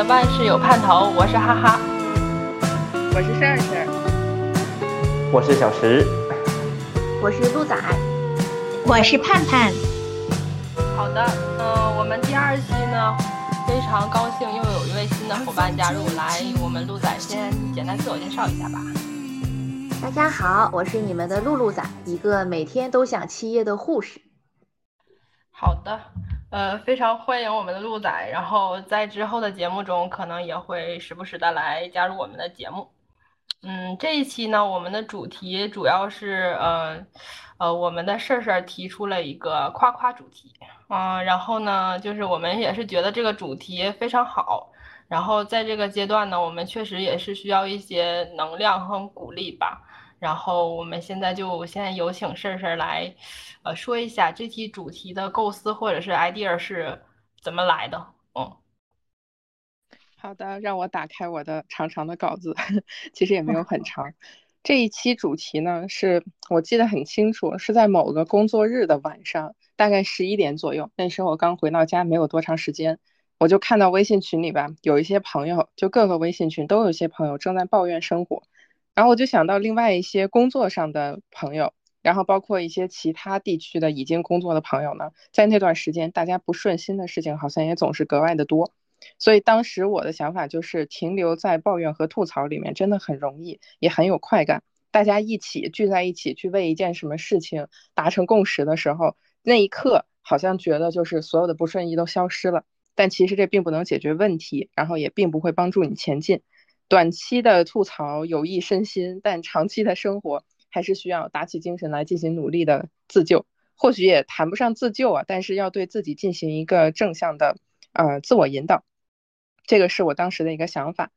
万事有盼头，我是哈哈，我是事事，我是小石，我是鹿仔，我是盼盼。好的，嗯，我们第二期呢，非常高兴又有一位新的伙伴加入，来，我们鹿仔先简单自我介绍一下吧。大家好，我是你们的露露仔，一个每天都想七夜的护士。好的。呃，非常欢迎我们的鹿仔，然后在之后的节目中，可能也会时不时的来加入我们的节目。嗯，这一期呢，我们的主题主要是，呃，呃，我们的事儿事儿提出了一个夸夸主题，嗯，然后呢，就是我们也是觉得这个主题非常好，然后在这个阶段呢，我们确实也是需要一些能量和鼓励吧。然后我们现在就现在有请事儿事儿来，呃，说一下这期主题的构思或者是 idea 是怎么来的。嗯，好的，让我打开我的长长的稿子，其实也没有很长。这一期主题呢，是我记得很清楚，是在某个工作日的晚上，大概十一点左右。那时候我刚回到家，没有多长时间，我就看到微信群里边有一些朋友，就各个微信群都有一些朋友正在抱怨生活。然后我就想到另外一些工作上的朋友，然后包括一些其他地区的已经工作的朋友呢，在那段时间，大家不顺心的事情好像也总是格外的多，所以当时我的想法就是停留在抱怨和吐槽里面真的很容易，也很有快感。大家一起聚在一起去为一件什么事情达成共识的时候，那一刻好像觉得就是所有的不顺意都消失了，但其实这并不能解决问题，然后也并不会帮助你前进。短期的吐槽有益身心，但长期的生活还是需要打起精神来进行努力的自救。或许也谈不上自救啊，但是要对自己进行一个正向的呃自我引导。这个是我当时的一个想法。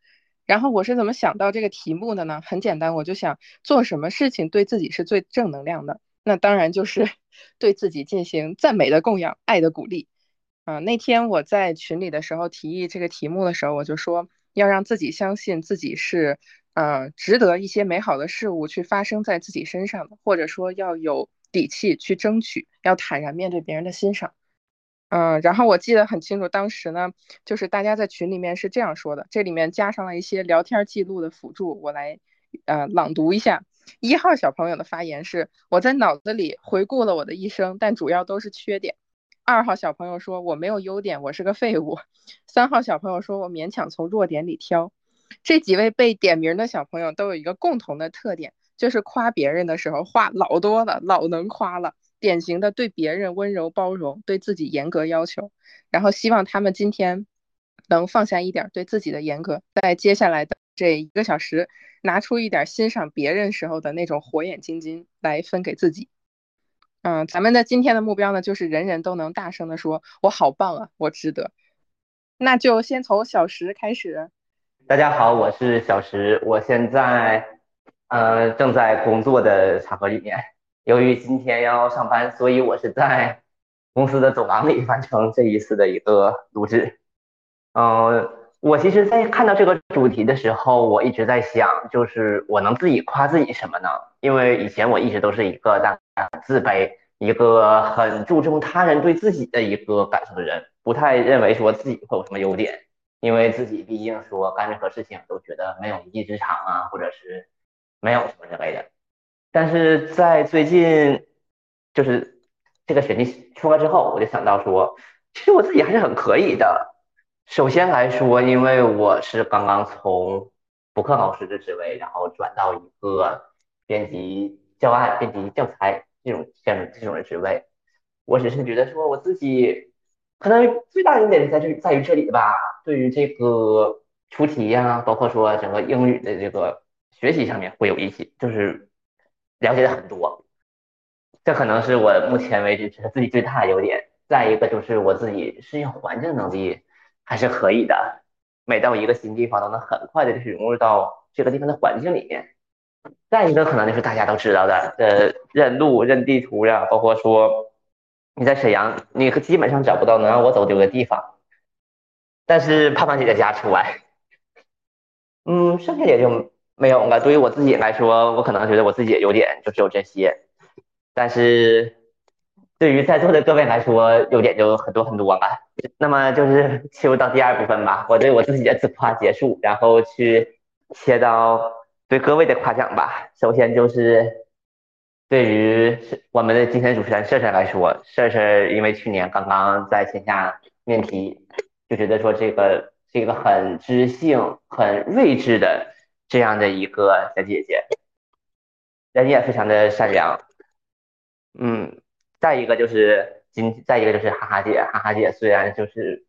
然后我是怎么想到这个题目的呢？很简单，我就想做什么事情对自己是最正能量的。那当然就是 对自己进行赞美的供养、爱的鼓励。啊，那天我在群里的时候提议这个题目的时候，我就说。要让自己相信自己是，呃，值得一些美好的事物去发生在自己身上的，或者说要有底气去争取，要坦然面对别人的欣赏，嗯，然后我记得很清楚，当时呢，就是大家在群里面是这样说的，这里面加上了一些聊天记录的辅助，我来，呃，朗读一下。一号小朋友的发言是：我在脑子里回顾了我的一生，但主要都是缺点。二号小朋友说：“我没有优点，我是个废物。”三号小朋友说：“我勉强从弱点里挑。”这几位被点名的小朋友都有一个共同的特点，就是夸别人的时候话老多了，老能夸了。典型的对别人温柔包容，对自己严格要求。然后希望他们今天能放下一点对自己的严格，在接下来的这一个小时，拿出一点欣赏别人时候的那种火眼金睛来分给自己。嗯，咱们的今天的目标呢，就是人人都能大声的说“我好棒啊，我值得”。那就先从小石开始。大家好，我是小石，我现在呃正在工作的场合里面。由于今天要上班，所以我是在公司的走廊里完成这一次的一个录制。嗯，我其实，在看到这个主题的时候，我一直在想，就是我能自己夸自己什么呢？因为以前我一直都是一个大。自卑，一个很注重他人对自己的一个感受的人，不太认为说自己会有什么优点，因为自己毕竟说干任何事情都觉得没有一技之长啊，或者是没有什么之类的。但是在最近，就是这个选题出来之后，我就想到说，其实我自己还是很可以的。首先来说，因为我是刚刚从补课老师的职位，然后转到一个编辑。教案、编辑教材这种这种这种的职位，我只是觉得说我自己可能最大的优点在这在于这里吧。对于这个出题呀，包括说整个英语的这个学习上面会有一些，就是了解的很多。这可能是我目前为止是自己最大的优点。再一个就是我自己适应环境能力还是可以的，每到一个新地方都能很快的就是融入到这个地方的环境里面。再一个可能就是大家都知道的，呃，认路、认地图呀，包括说你在沈阳，你基本上找不到能让我走丢的地方。但是胖胖姐姐家除外，嗯，剩下也就没有了。对于我自己来说，我可能觉得我自己有点就只有这些。但是对于在座的各位来说，优点就很多很多吧。那么就是切入到第二部分吧，我对我自己的自夸结束，然后去切到对各位的夸奖吧。首先就是对于我们的今天主持人设设来说，设设因为去年刚刚在线下面题，就觉得说这个是一个很知性、很睿智的这样的一个小姐姐，人也非常的善良，嗯。再一个就是今，再一个就是哈哈姐，哈哈姐虽然就是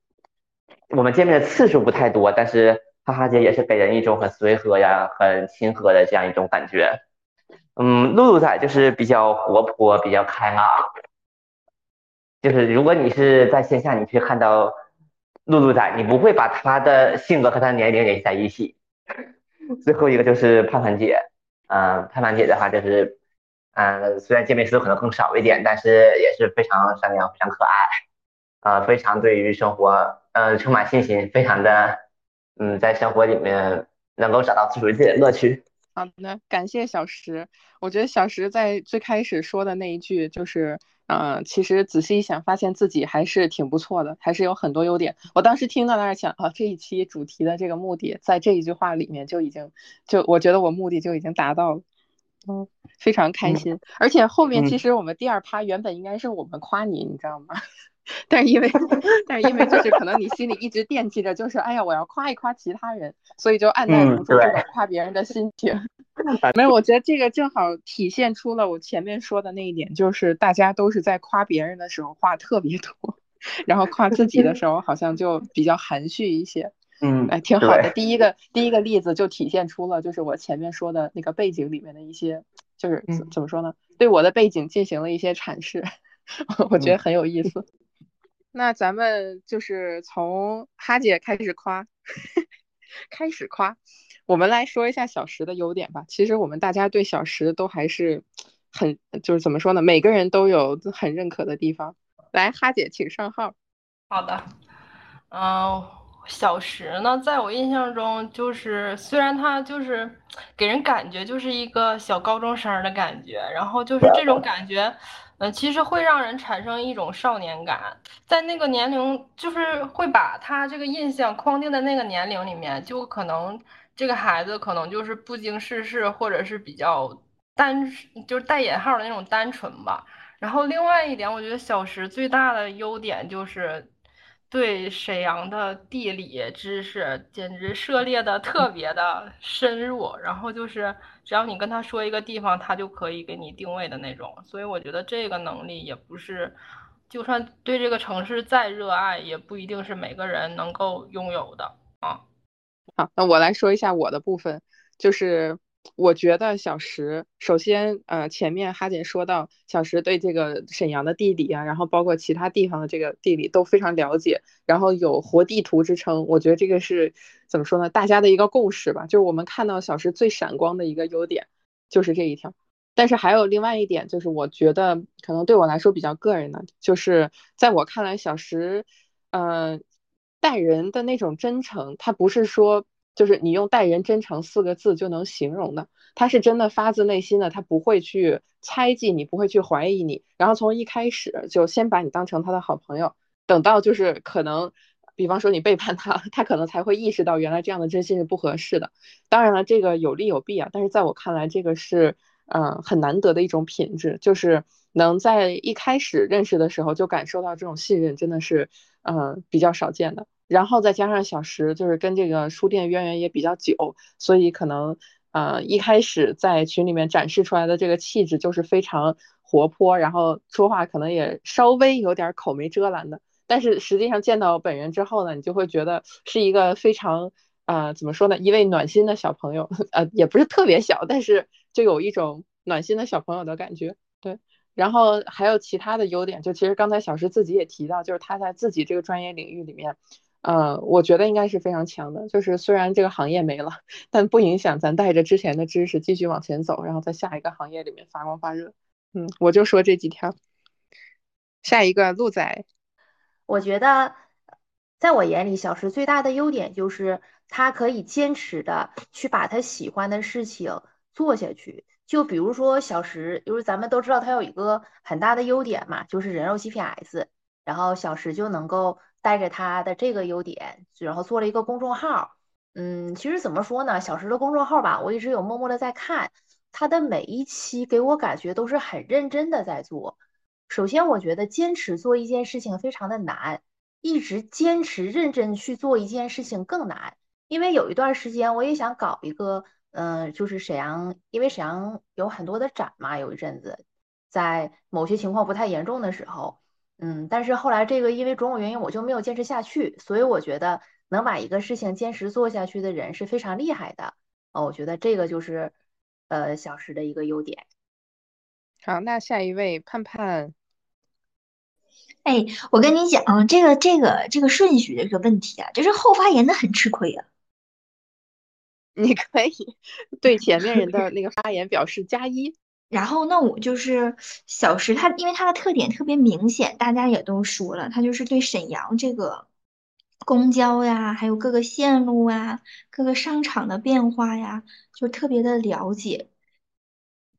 我们见面的次数不太多，但是哈哈姐也是给人一种很随和呀、很亲和的这样一种感觉。嗯，露露仔就是比较活泼、比较开朗，就是如果你是在线下，你去看到露露仔，你不会把她的性格和她年龄联系在一起。最后一个就是盼盼姐，嗯，盼盼姐的话就是。嗯，虽然见面次数可能更少一点，但是也是非常善良、非常可爱，呃，非常对于生活，呃，充满信心，非常的，嗯，在生活里面能够找到属于自己的乐趣。好的，感谢小石。我觉得小石在最开始说的那一句，就是，嗯，其实仔细一想，发现自己还是挺不错的，还是有很多优点。我当时听到那儿想，啊，这一期主题的这个目的，在这一句话里面就已经，就我觉得我目的就已经达到了。嗯，非常开心，而且后面其实我们第二趴原本应该是我们夸你，你知道吗？但是因为，但是因为就是可能你心里一直惦记着，就是哎呀，我要夸一夸其他人，所以就按耐不住这种夸别人的心情。没有，我觉得这个正好体现出了我前面说的那一点，就是大家都是在夸别人的时候话特别多，然后夸自己的时候好像就比较含蓄一些。嗯，哎，挺好的。第一个第一个例子就体现出了，就是我前面说的那个背景里面的一些，就是怎怎么说呢？对我的背景进行了一些阐释，我觉得很有意思。那咱们就是从哈姐开始夸，开始夸，我们来说一下小石的优点吧。其实我们大家对小石都还是很，就是怎么说呢？每个人都有很认可的地方。来，哈姐，请上号。好的，嗯。小时呢，在我印象中，就是虽然他就是给人感觉就是一个小高中生的感觉，然后就是这种感觉，嗯，其实会让人产生一种少年感，在那个年龄，就是会把他这个印象框定在那个年龄里面，就可能这个孩子可能就是不经世事，或者是比较单，就是带引号的那种单纯吧。然后另外一点，我觉得小时最大的优点就是。对沈阳的地理知识简直涉猎的特别的深入，然后就是只要你跟他说一个地方，他就可以给你定位的那种。所以我觉得这个能力也不是，就算对这个城市再热爱，也不一定是每个人能够拥有的啊。好，那我来说一下我的部分，就是。我觉得小石，首先，呃，前面哈姐说到小石对这个沈阳的地理啊，然后包括其他地方的这个地理都非常了解，然后有活地图之称。我觉得这个是怎么说呢？大家的一个共识吧，就是我们看到小石最闪光的一个优点就是这一条。但是还有另外一点，就是我觉得可能对我来说比较个人的，就是在我看来，小石，嗯，待人的那种真诚，他不是说。就是你用“待人真诚”四个字就能形容的，他是真的发自内心的，他不会去猜忌你，不会去怀疑你，然后从一开始就先把你当成他的好朋友，等到就是可能，比方说你背叛他，他可能才会意识到原来这样的真心是不合适的。当然了，这个有利有弊啊，但是在我看来，这个是嗯很难得的一种品质，就是能在一开始认识的时候就感受到这种信任，真的是嗯比较少见的。然后再加上小石，就是跟这个书店渊源也比较久，所以可能，呃，一开始在群里面展示出来的这个气质就是非常活泼，然后说话可能也稍微有点口没遮拦的。但是实际上见到本人之后呢，你就会觉得是一个非常，啊，怎么说呢，一位暖心的小朋友，呃，也不是特别小，但是就有一种暖心的小朋友的感觉。对，然后还有其他的优点，就其实刚才小石自己也提到，就是他在自己这个专业领域里面。呃，我觉得应该是非常强的。就是虽然这个行业没了，但不影响咱带着之前的知识继续往前走，然后在下一个行业里面发光发热。嗯，我就说这几条。下一个鹿仔，我觉得在我眼里，小石最大的优点就是他可以坚持的去把他喜欢的事情做下去，就比如说小石，就是咱们都知道他有一个很大的优点嘛，就是人肉 GPS，然后小石就能够带着他的这个优点，然后做了一个公众号。嗯，其实怎么说呢，小石的公众号吧，我一直有默默的在看，他的每一期给我感觉都是很认真的在做。首先，我觉得坚持做一件事情非常的难，一直坚持认真去做一件事情更难。因为有一段时间我也想搞一个，嗯，就是沈阳，因为沈阳有很多的展嘛，有一阵子在某些情况不太严重的时候，嗯，但是后来这个因为种种原因我就没有坚持下去。所以我觉得能把一个事情坚持做下去的人是非常厉害的。哦，我觉得这个就是呃小石的一个优点。好，那下一位盼盼。哎，我跟你讲，这个这个这个顺序这个问题啊，就是后发言的很吃亏啊。你可以对前面人的 那个发言表示加一。然后，那我就是小石，他因为他的特点特别明显，大家也都说了，他就是对沈阳这个公交呀，还有各个线路啊，各个商场的变化呀，就特别的了解。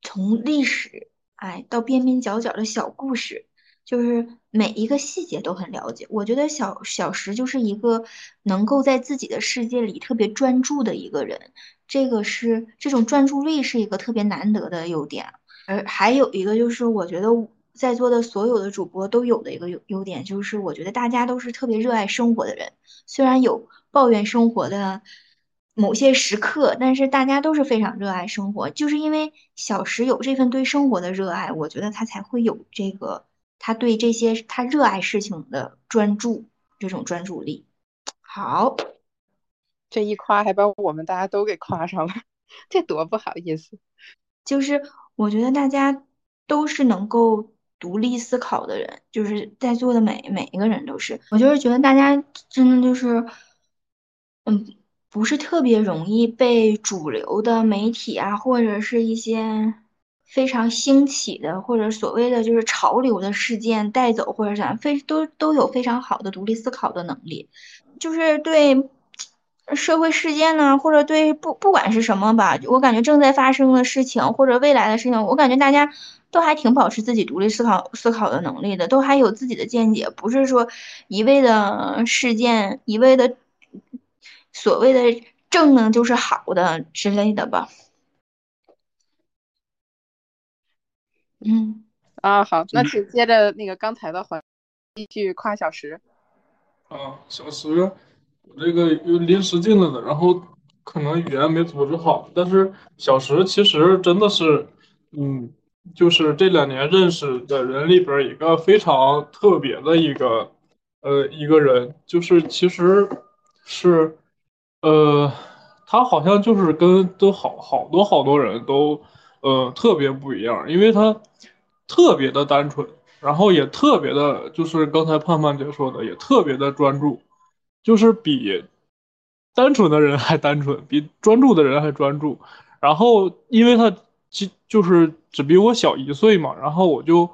从历史哎到边边角角的小故事。就是每一个细节都很了解，我觉得小小石就是一个能够在自己的世界里特别专注的一个人，这个是这种专注力是一个特别难得的优点。而还有一个就是，我觉得在座的所有的主播都有的一个优优点，就是我觉得大家都是特别热爱生活的人，虽然有抱怨生活的某些时刻，但是大家都是非常热爱生活。就是因为小石有这份对生活的热爱，我觉得他才会有这个。他对这些他热爱事情的专注，这种专注力，好，这一夸还把我们大家都给夸上了，这多不好意思。就是我觉得大家都是能够独立思考的人，就是在座的每每一个人都是。我就是觉得大家真的就是，嗯，不是特别容易被主流的媒体啊，或者是一些。非常兴起的，或者所谓的就是潮流的事件带走，或者啥，非都都有非常好的独立思考的能力，就是对社会事件呢，或者对不不管是什么吧，我感觉正在发生的事情或者未来的事情，我感觉大家都还挺保持自己独立思考思考的能力的，都还有自己的见解，不是说一味的事件，一味的所谓的正呢就是好的之类的吧。嗯啊，好，那请接着那个刚才的环继续夸小石。啊，小石，我这个又临时进来的，然后可能语言没组织好，但是小石其实真的是，嗯，就是这两年认识的人里边一个非常特别的一个，呃，一个人，就是其实是，呃，他好像就是跟都好好多好多人都。呃，特别不一样，因为他特别的单纯，然后也特别的，就是刚才盼盼姐说的，也特别的专注，就是比单纯的人还单纯，比专注的人还专注。然后，因为他就就是只比我小一岁嘛，然后我就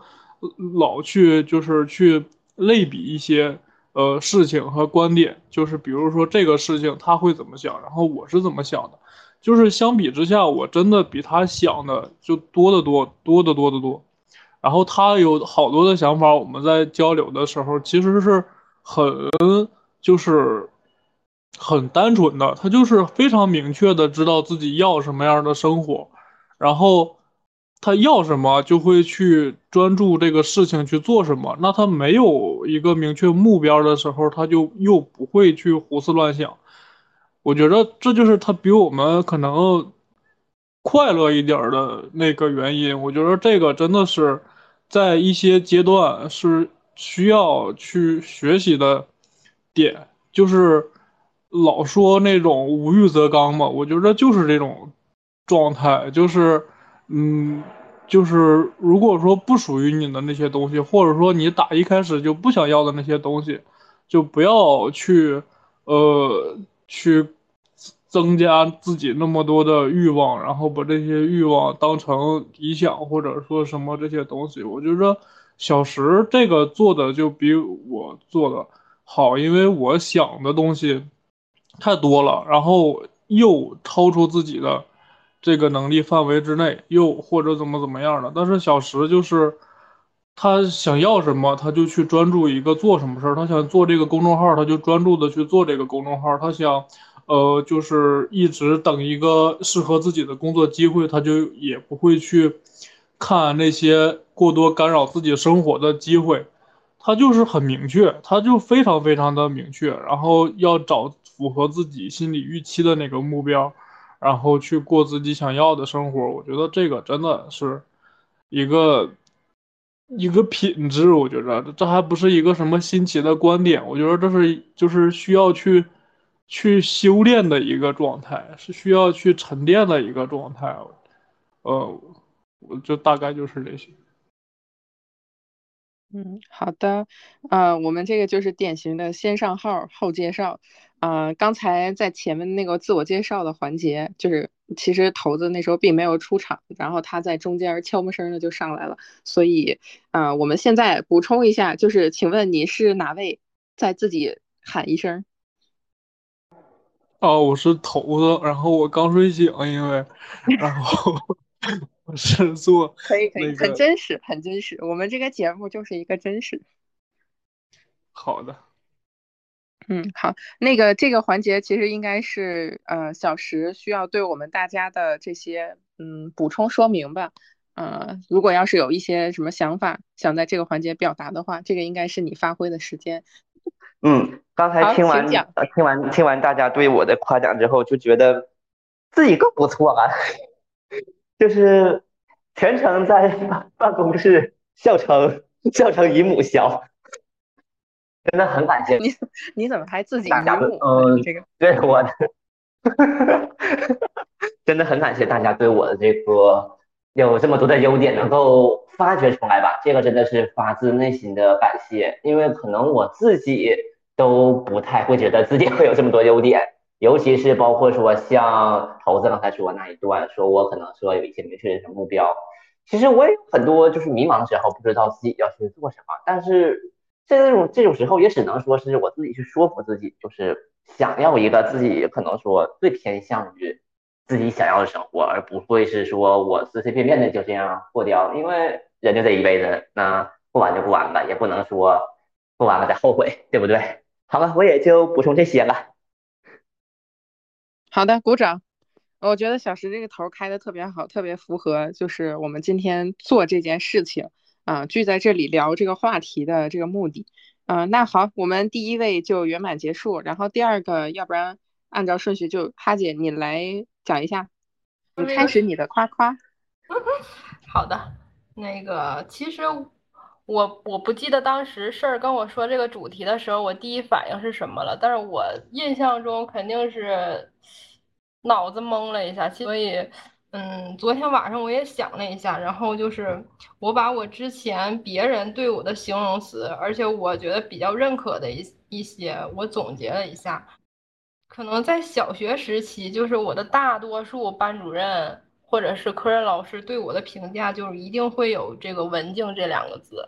老去就是去类比一些呃事情和观点，就是比如说这个事情他会怎么想，然后我是怎么想的。就是相比之下，我真的比他想的就多得多，多得多得多。然后他有好多的想法，我们在交流的时候，其实是很就是很单纯的，他就是非常明确的知道自己要什么样的生活，然后他要什么就会去专注这个事情去做什么。那他没有一个明确目标的时候，他就又不会去胡思乱想。我觉得这就是他比我们可能快乐一点的那个原因。我觉得这个真的是在一些阶段是需要去学习的点，就是老说那种无欲则刚嘛。我觉得就是这种状态，就是嗯，就是如果说不属于你的那些东西，或者说你打一开始就不想要的那些东西，就不要去呃。去增加自己那么多的欲望，然后把这些欲望当成理想或者说什么这些东西，我觉得小石这个做的就比我做的好，因为我想的东西太多了，然后又超出自己的这个能力范围之内，又或者怎么怎么样的。但是小石就是他想要什么，他就去专注一个做什么事儿。他想做这个公众号，他就专注的去做这个公众号。他想，呃，就是一直等一个适合自己的工作机会，他就也不会去看那些过多干扰自己生活的机会。他就是很明确，他就非常非常的明确，然后要找符合自己心理预期的那个目标，然后去过自己想要的生活。我觉得这个真的是一个一个品质，我觉得这还不是一个什么新奇的观点，我觉得这是就是需要去去修炼的一个状态，是需要去沉淀的一个状态。呃，我就大概就是这些。嗯，好的，呃，我们这个就是典型的先上号后介绍，啊，刚才在前面那个自我介绍的环节，就是其实头子那时候并没有出场，然后他在中间悄没声的就上来了，所以，啊，我们现在补充一下，就是请问你是哪位？再自己喊一声。哦，我是头子，然后我刚睡醒，因为，然后。我 是做可以可以很真实很真实，我们这个节目就是一个真实。好的，嗯好，那个这个环节其实应该是呃小石需要对我们大家的这些嗯补充说明吧，呃如果要是有一些什么想法想在这个环节表达的话，这个应该是你发挥的时间。嗯，刚才听完听完听完大家对我的夸奖之后，就觉得自己更不错了。就是全程在办公室笑成笑成姨母笑，真的很感谢你。你怎么还自己姨母？嗯，这个对我的，真的很感谢大家对我的这个有这么多的优点能够发掘出来吧。这个真的是发自内心的感谢，因为可能我自己都不太会觉得自己会有这么多优点。尤其是包括说像头子刚才说那一段，说我可能说有一些明确的目标，其实我也有很多就是迷茫的时候，不知道自己要去做什么。但是在这种这种时候，也只能说是我自己去说服自己，就是想要一个自己可能说最偏向于自己想要的生活，而不会是说我随随便便的就这样过掉。因为人就这一辈子，那过完就不完吧，也不能说过完了再后悔，对不对？好了，我也就补充这些了。好的，鼓掌。我觉得小石这个头开的特别好，特别符合就是我们今天做这件事情啊，聚在这里聊这个话题的这个目的。嗯，那好，我们第一位就圆满结束，然后第二个，要不然按照顺序就哈姐你来讲一下，你开始你的夸夸。好的，那个其实我我不记得当时事儿跟我说这个主题的时候，我第一反应是什么了，但是我印象中肯定是。脑子懵了一下，所以，嗯，昨天晚上我也想了一下，然后就是我把我之前别人对我的形容词，而且我觉得比较认可的一一些，我总结了一下，可能在小学时期，就是我的大多数班主任或者是科任老师对我的评价，就是一定会有这个文静这两个字，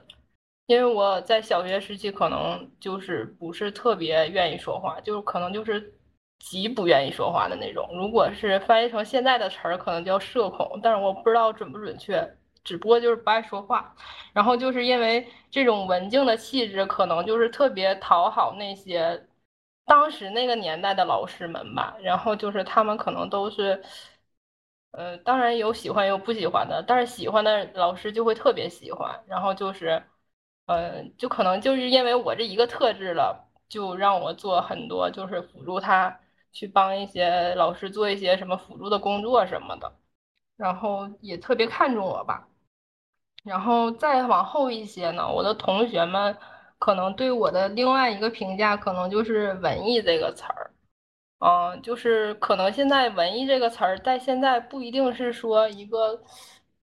因为我在小学时期可能就是不是特别愿意说话，就是可能就是。极不愿意说话的那种，如果是翻译成现在的词儿，可能叫社恐，但是我不知道准不准确，只不过就是不爱说话。然后就是因为这种文静的气质，可能就是特别讨好那些当时那个年代的老师们吧。然后就是他们可能都是，呃，当然有喜欢有不喜欢的，但是喜欢的老师就会特别喜欢。然后就是，嗯，就可能就是因为我这一个特质了，就让我做很多就是辅助他。去帮一些老师做一些什么辅助的工作什么的，然后也特别看重我吧。然后再往后一些呢，我的同学们可能对我的另外一个评价，可能就是“文艺”这个词儿。嗯，就是可能现在“文艺”这个词儿在现在不一定是说一个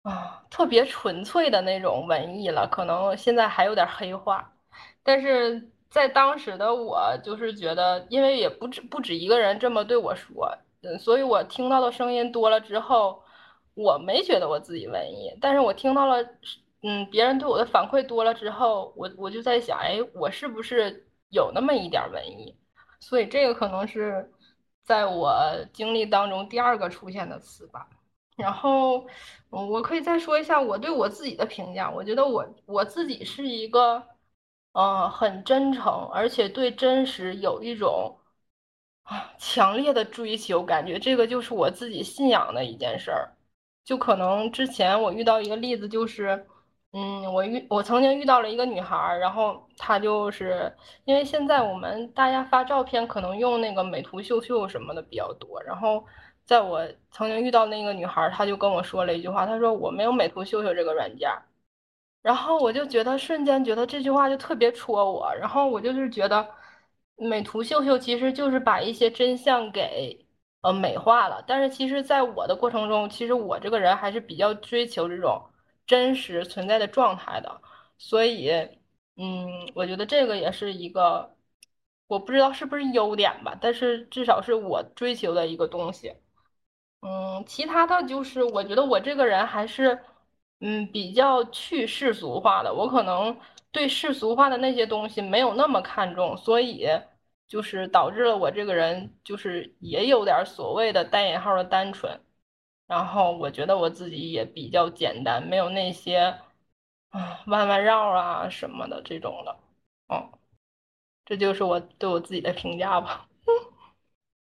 啊特别纯粹的那种文艺了，可能现在还有点黑化，但是。在当时的我，就是觉得，因为也不止不止一个人这么对我说，嗯，所以我听到的声音多了之后，我没觉得我自己文艺，但是我听到了，嗯，别人对我的反馈多了之后，我我就在想，哎，我是不是有那么一点文艺？所以这个可能是在我经历当中第二个出现的词吧。然后，我可以再说一下我对我自己的评价。我觉得我我自己是一个，呃，很真诚，而且对真实有一种啊强烈的追求，感觉这个就是我自己信仰的一件事儿。就可能之前我遇到一个例子，就是，嗯，我遇我曾经遇到了一个女孩，然后她就是因为现在我们大家发照片可能用那个美图秀秀什么的比较多，然后。在我曾经遇到那个女孩，她就跟我说了一句话，她说我没有美图秀秀这个软件，然后我就觉得瞬间觉得这句话就特别戳我，然后我就是觉得美图秀秀其实就是把一些真相给呃美化了，但是其实在我的过程中，其实我这个人还是比较追求这种真实存在的状态的，所以嗯，我觉得这个也是一个我不知道是不是优点吧，但是至少是我追求的一个东西。嗯，其他的就是，我觉得我这个人还是，嗯，比较去世俗化的。我可能对世俗化的那些东西没有那么看重，所以就是导致了我这个人就是也有点所谓的带引号的单纯。然后我觉得我自己也比较简单，没有那些啊弯弯绕啊什么的这种的。哦，这就是我对我自己的评价吧。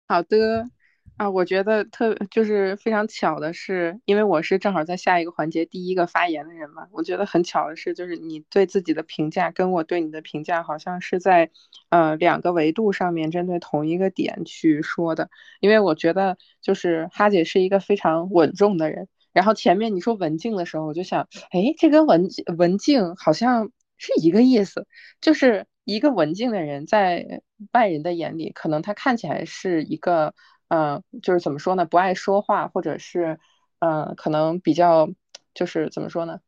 好的。啊，我觉得特就是非常巧的是，因为我是正好在下一个环节第一个发言的人嘛。我觉得很巧的是，就是你对自己的评价跟我对你的评价好像是在呃两个维度上面针对同一个点去说的。因为我觉得就是哈姐是一个非常稳重的人，然后前面你说文静的时候，我就想，哎，这跟文文静好像是一个意思，就是一个文静的人在外人的眼里，可能他看起来是一个。嗯，就是怎么说呢？不爱说话，或者是，嗯，可能比较，就是怎么说呢？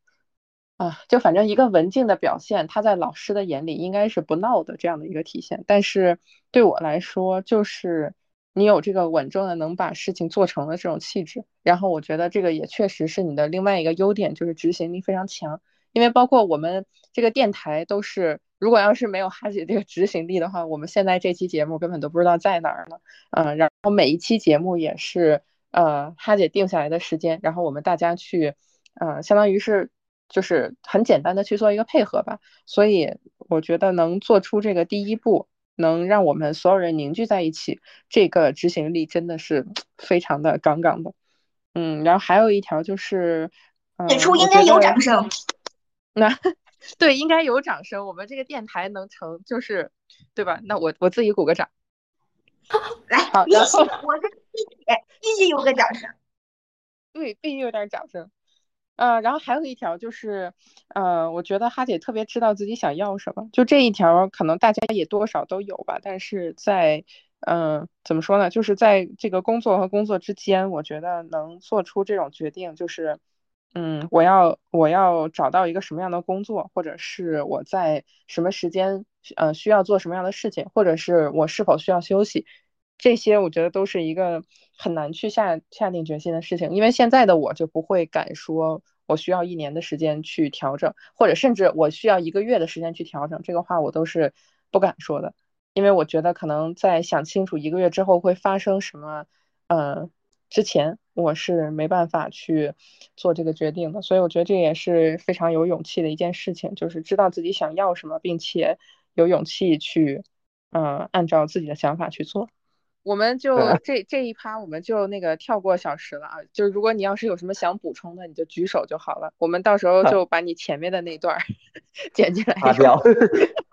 啊，就反正一个文静的表现，他在老师的眼里应该是不闹的这样的一个体现。但是对我来说，就是你有这个稳重的能把事情做成的这种气质。然后我觉得这个也确实是你的另外一个优点，就是执行力非常强。因为包括我们这个电台都是。如果要是没有哈姐这个执行力的话，我们现在这期节目根本都不知道在哪儿呢。嗯，然后每一期节目也是呃哈姐定下来的时间，然后我们大家去，呃，相当于是就是很简单的去做一个配合吧。所以我觉得能做出这个第一步，能让我们所有人凝聚在一起，这个执行力真的是非常的杠杠的。嗯，然后还有一条就是，演出应该有掌声。那。对，应该有掌声。我们这个电台能成，就是对吧？那我我自己鼓个掌。来，好，然后我这必须必须有个掌声。对，必须有点掌声。呃，然后还有一条就是，呃，我觉得哈姐特别知道自己想要什么。就这一条，可能大家也多少都有吧。但是在，嗯，怎么说呢？就是在这个工作和工作之间，我觉得能做出这种决定，就是。嗯，我要我要找到一个什么样的工作，或者是我在什么时间，呃，需要做什么样的事情，或者是我是否需要休息，这些我觉得都是一个很难去下下定决心的事情。因为现在的我就不会敢说我需要一年的时间去调整，或者甚至我需要一个月的时间去调整，这个话我都是不敢说的，因为我觉得可能在想清楚一个月之后会发生什么，呃，之前。我是没办法去做这个决定的，所以我觉得这也是非常有勇气的一件事情，就是知道自己想要什么，并且有勇气去，嗯，按照自己的想法去做。我们就这这一趴，我们就那个跳过小时了啊。就是如果你要是有什么想补充的，你就举手就好了。我们到时候就把你前面的那段 剪进来。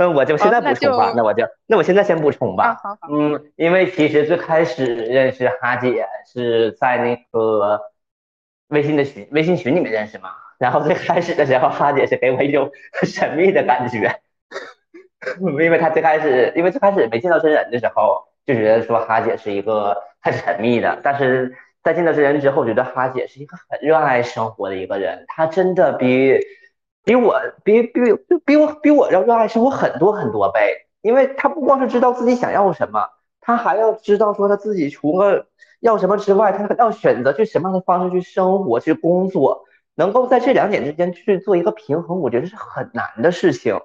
嗯，我就现在补充吧。那我就，那我现在先补充吧。好好。嗯，因为其实最开始认识哈姐是在那个微信的群、微信群里面认识嘛。然后最开始的时候，哈姐是给我一种神秘的感觉，因为她最开始，因为最开始没见到真人的时候，就觉得说哈姐是一个很神秘的。但是在见到真人之后，觉得哈姐是一个很热爱生活的一个人。她真的比。比我比比比我比我要热爱生活很多很多倍，因为他不光是知道自己想要什么，他还要知道说他自己除了要什么之外，他还要选择去什么样的方式去生活去工作，能够在这两点之间去做一个平衡，我觉得是很难的事情。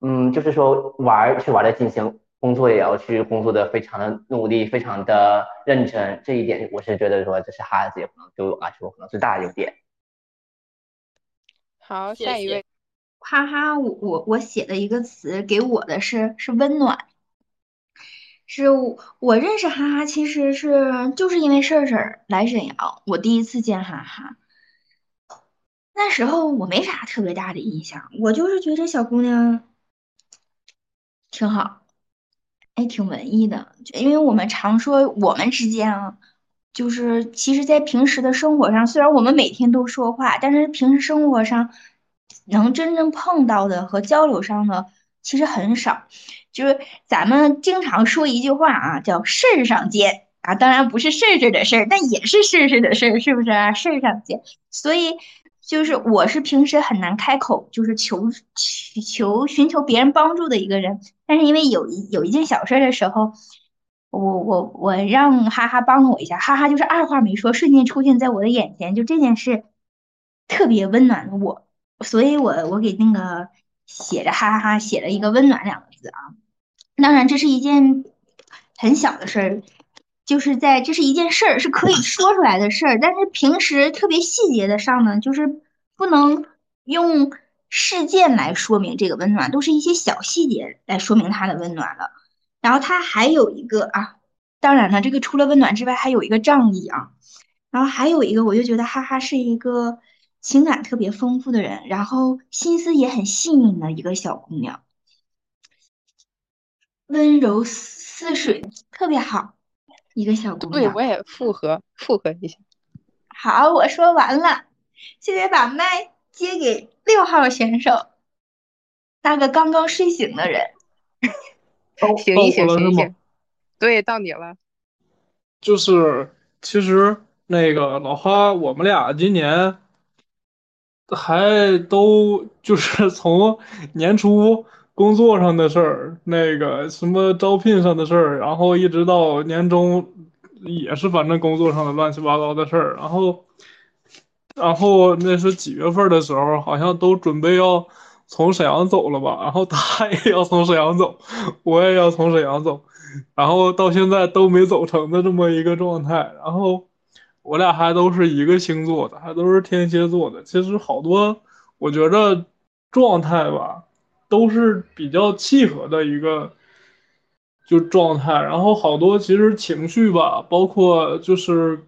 嗯，就是说玩去玩的尽兴，工作也要去工作的非常的努力，非常的认真。这一点我是觉得说，这是哈哈姐可能对我来说可能最大的优点。好，下一位，哈哈，我我我写的一个词给我的是是温暖，是我我认识哈哈其实是就是因为事儿事儿来沈阳，我第一次见哈哈，那时候我没啥特别大的印象，我就是觉得小姑娘挺好，哎，挺文艺的，因为我们常说我们之间啊。就是其实，在平时的生活上，虽然我们每天都说话，但是平时生活上能真正碰到的和交流上的其实很少。就是咱们经常说一句话啊，叫“事儿上见”啊，当然不是事儿事儿的事儿，但也是事儿事儿的事儿，是不是啊？事儿上见。所以就是我是平时很难开口，就是求求寻求别人帮助的一个人。但是因为有一有一件小事儿的时候。我我我让哈哈帮了我一下，哈哈就是二话没说，瞬间出现在我的眼前，就这件事特别温暖了我，所以我我给那个写着哈哈哈写了一个温暖两个字啊。当然这是一件很小的事儿，就是在这是一件事儿是可以说出来的事儿，但是平时特别细节的上呢，就是不能用事件来说明这个温暖，都是一些小细节来说明它的温暖了。然后他还有一个啊，当然了，这个除了温暖之外，还有一个仗义啊。然后还有一个，我就觉得哈哈是一个情感特别丰富的人，然后心思也很细腻的一个小姑娘，温柔似水，特别好一个小姑娘对，我也附和附和一下。好，我说完了，现在把麦接给六号选手，那个刚刚睡醒的人。到醒一醒，醒一醒。？对，到你了。就是其实那个老花，我们俩今年还都就是 从年初工作上的事儿，那个什么招聘上的事儿，然后一直到年终也是反正工作上的乱七八糟的事儿，然后然后那是几月份的时候，好像都准备要从沈阳走了吧，然后他 也要从沈阳走，我也要从沈阳走。然后到现在都没走成的这么一个状态，然后我俩还都是一个星座的，还都是天蝎座的。其实好多我觉着状态吧，都是比较契合的一个就状态。然后好多其实情绪吧，包括就是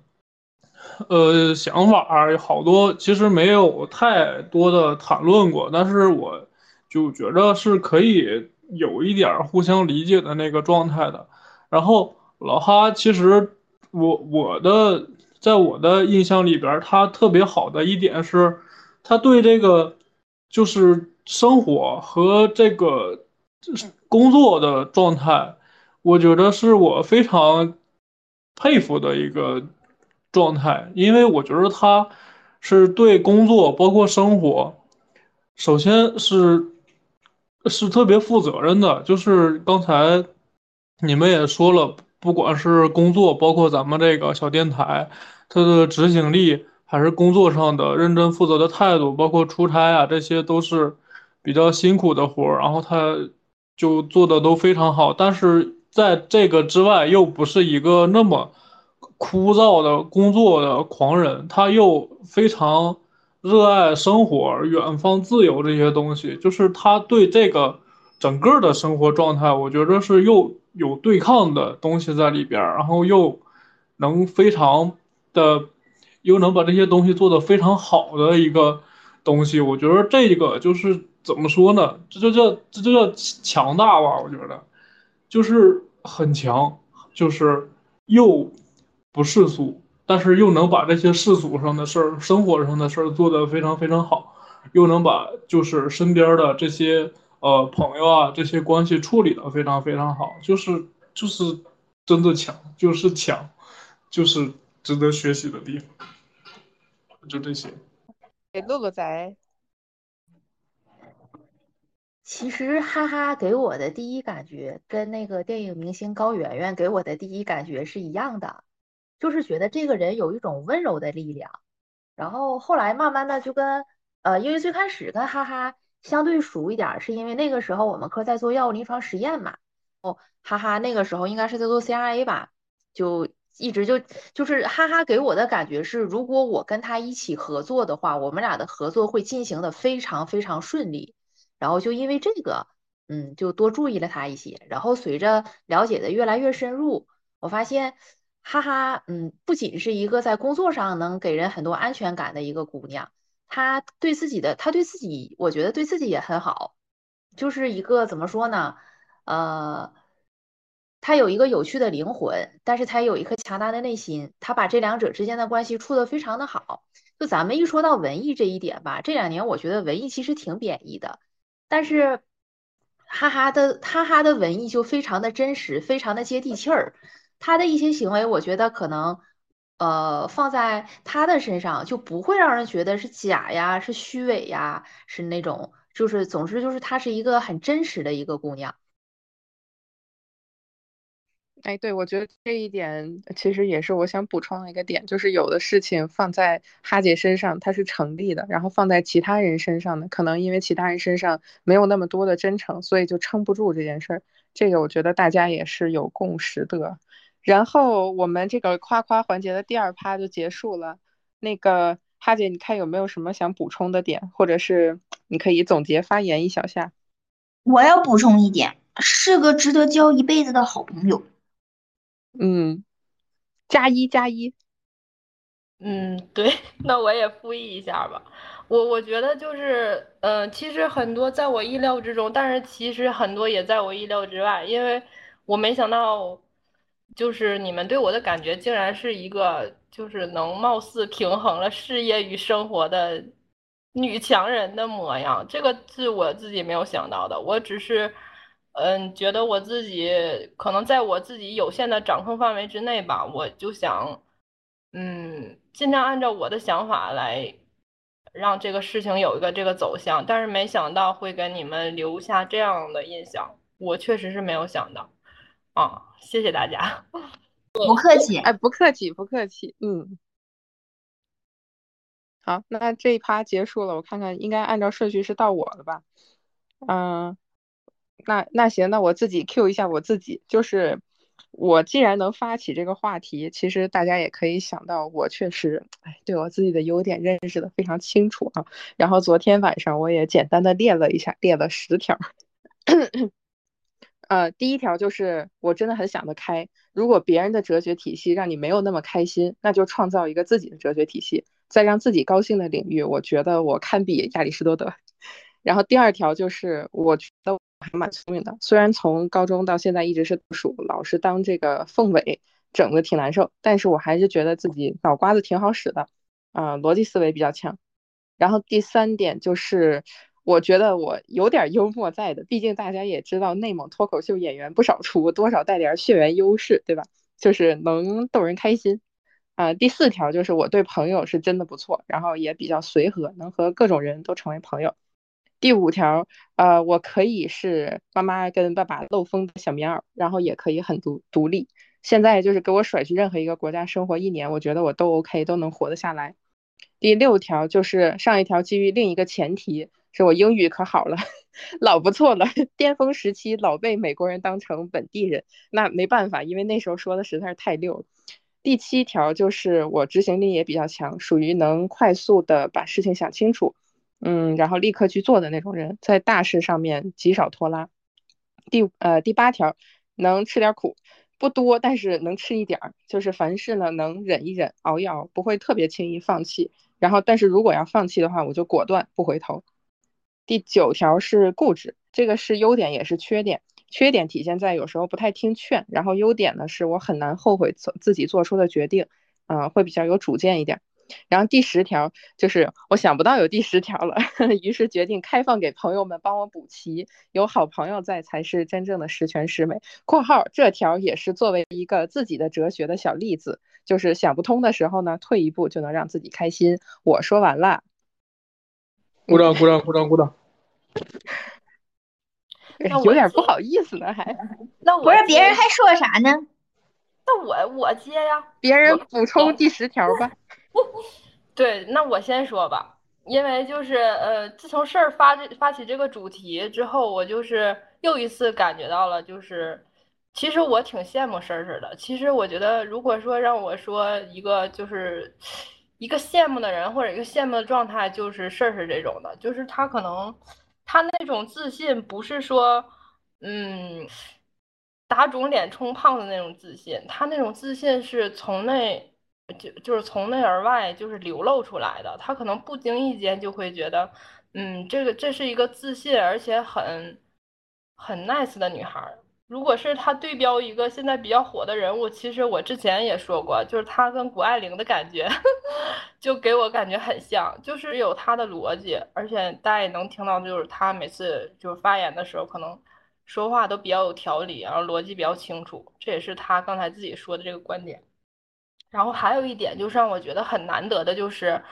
呃想法有，好多其实没有太多的谈论过，但是我就觉着是可以有一点互相理解的那个状态的。然后老哈，其实我我的在我的印象里边，他特别好的一点是，他对这个就是生活和这个就是工作的状态，我觉得是我非常佩服的一个状态，因为我觉得他是对工作包括生活，首先是是特别负责任的，就是刚才你们也说了，不管是工作，包括咱们这个小电台，他的执行力，还是工作上的认真负责的态度，包括出差啊，这些都是比较辛苦的活儿，然后他就做的都非常好，但是在这个之外，又不是一个那么枯燥的工作的狂人，他又非常热爱生活、远方、自由这些东西，就是他对这个整个的生活状态，我觉得是又有对抗的东西在里边，然后又能非常的，又能把这些东西做得非常好的一个东西，我觉得这个就是怎么说呢？这就叫这就叫强大吧，我觉得就是很强，就是又不世俗，但是又能把这些世俗上的事儿、生活上的事儿做得非常非常好，又能把就是身边的这些呃朋友啊这些关系处理得非常非常好，就是就是真的强，就是强，就是值得学习的地方，就这些。给乐乐仔，其实哈哈给我的第一感觉跟那个电影明星高圆圆给我的第一感觉是一样的，就是觉得这个人有一种温柔的力量。然后后来慢慢的就跟呃，因为最开始跟哈哈相对熟一点，是因为那个时候我们科在做药物临床实验嘛，哦哈哈那个时候应该是在做 CRA 吧，就一直就就是哈哈给我的感觉是，如果我跟他一起合作的话，我们俩的合作会进行的非常非常顺利。然后就因为这个，嗯，就多注意了他一些。然后随着了解的越来越深入，我发现哈哈，嗯，不仅是一个在工作上能给人很多安全感的一个姑娘，她对自己的，她对自己，我觉得对自己也很好，就是一个怎么说呢？呃，她有一个有趣的灵魂，但是她有一颗强大的内心，她把这两者之间的关系处得非常的好。就咱们一说到文艺这一点吧，这两年我觉得文艺其实挺贬义的。但是，哈哈的哈哈的文艺就非常的真实，非常的接地气儿。他的一些行为，我觉得可能，呃，放在他的身上就不会让人觉得是假呀，是虚伪呀，是那种，就是总之就是她是一个很真实的一个姑娘。哎，对，我觉得这一点其实也是我想补充的一个点，就是有的事情放在哈姐身上它是成立的，然后放在其他人身上呢，可能因为其他人身上没有那么多的真诚，所以就撑不住这件事儿。这个我觉得大家也是有共识的。然后我们这个夸夸环节的第二趴就结束了。那个哈姐，你看有没有什么想补充的点，或者是你可以总结发言一小下？我要补充一点，是个值得交一辈子的好朋友。嗯，加一加一，嗯，对，那我也复议一下吧。我我觉得就是，嗯，其实很多在我意料之中，但是其实很多也在我意料之外，因为我没想到，就是你们对我的感觉竟然是一个，就是能貌似平衡了事业与生活的女强人的模样，这个是我自己没有想到的。我只是。嗯，觉得我自己可能在我自己有限的掌控范围之内吧，我就想，嗯，尽量按照我的想法来，让这个事情有一个这个走向。但是没想到会给你们留下这样的印象，我确实是没有想到。啊，谢谢大家。不客气，哎，不客气，不客气。嗯，好，那这一趴结束了，我看看应该按照顺序是到我了吧？嗯。那那行，那我自己 Q 一下我自己，就是我既然能发起这个话题，其实大家也可以想到，我确实哎对我自己的优点认识的非常清楚啊。然后昨天晚上我也简单的列了一下，列了十条。呃，第一条就是我真的很想得开，如果别人的哲学体系让你没有那么开心，那就创造一个自己的哲学体系，在让自己高兴的领域，我觉得我堪比亚里士多德。然后第二条就是我觉得我。还蛮聪明的，虽然从高中到现在一直是属，老是当这个凤尾，整的挺难受，但是我还是觉得自己脑瓜子挺好使的，啊，逻辑思维比较强。然后第三点就是，我觉得我有点幽默在的，毕竟大家也知道内蒙脱口秀演员不少出，多少带点血缘优势，对吧？就是能逗人开心。啊，第四条就是我对朋友是真的不错，然后也比较随和，能和各种人都成为朋友。第五条，呃，我可以是妈妈跟爸爸漏风的小棉袄，然后也可以很独独立。现在就是给我甩去任何一个国家生活一年，我觉得我都 OK，都能活得下来。第六条就是上一条基于另一个前提，是我英语可好了，老不错了。巅峰时期老被美国人当成本地人，那没办法，因为那时候说的实在是太溜了。第七条就是我执行力也比较强，属于能快速的把事情想清楚。嗯，然后立刻去做的那种人，在大事上面极少拖拉。第呃第八条，能吃点苦，不多，但是能吃一点儿。就是凡事呢能忍一忍，熬一熬，不会特别轻易放弃。然后，但是如果要放弃的话，我就果断不回头。第九条是固执，这个是优点也是缺点。缺点体现在有时候不太听劝，然后优点呢是我很难后悔做自己做出的决定，嗯，会比较有主见一点。然后第十条就是我想不到有第十条了，于是决定开放给朋友们帮我补齐，有好朋友在才是真正的十全十美。（括号这条也是作为一个自己的哲学的小例子，就是想不通的时候呢，退一步就能让自己开心。）我说完了，鼓掌鼓掌鼓掌鼓掌。有点不好意思呢，还 那我不是别人还说啥呢？那我我接呀，别人补充第十条吧。对，那我先说吧，因为就是呃，自从事儿发这发起这个主题之后，我就是又一次感觉到了，就是其实我挺羡慕事儿事儿的。其实我觉得，如果说让我说一个就是一个羡慕的人或者一个羡慕的状态，就是事儿事这种的，就是他可能他那种自信不是说嗯打肿脸充胖子那种自信，他那种自信是从内就就是从内而外就是流露出来的。他可能不经意间就会觉得，嗯，这个这是一个自信而且很很 nice 的女孩。如果是他对标一个现在比较火的人物，其实我之前也说过，就是他跟谷爱凌的感觉，就给我感觉很像，就是有他的逻辑，而且大家也能听到，就是他每次就是发言的时候，可能说话都比较有条理，然后逻辑比较清楚，这也是他刚才自己说的这个观点。然后还有一点就是让我觉得很难得的，就是，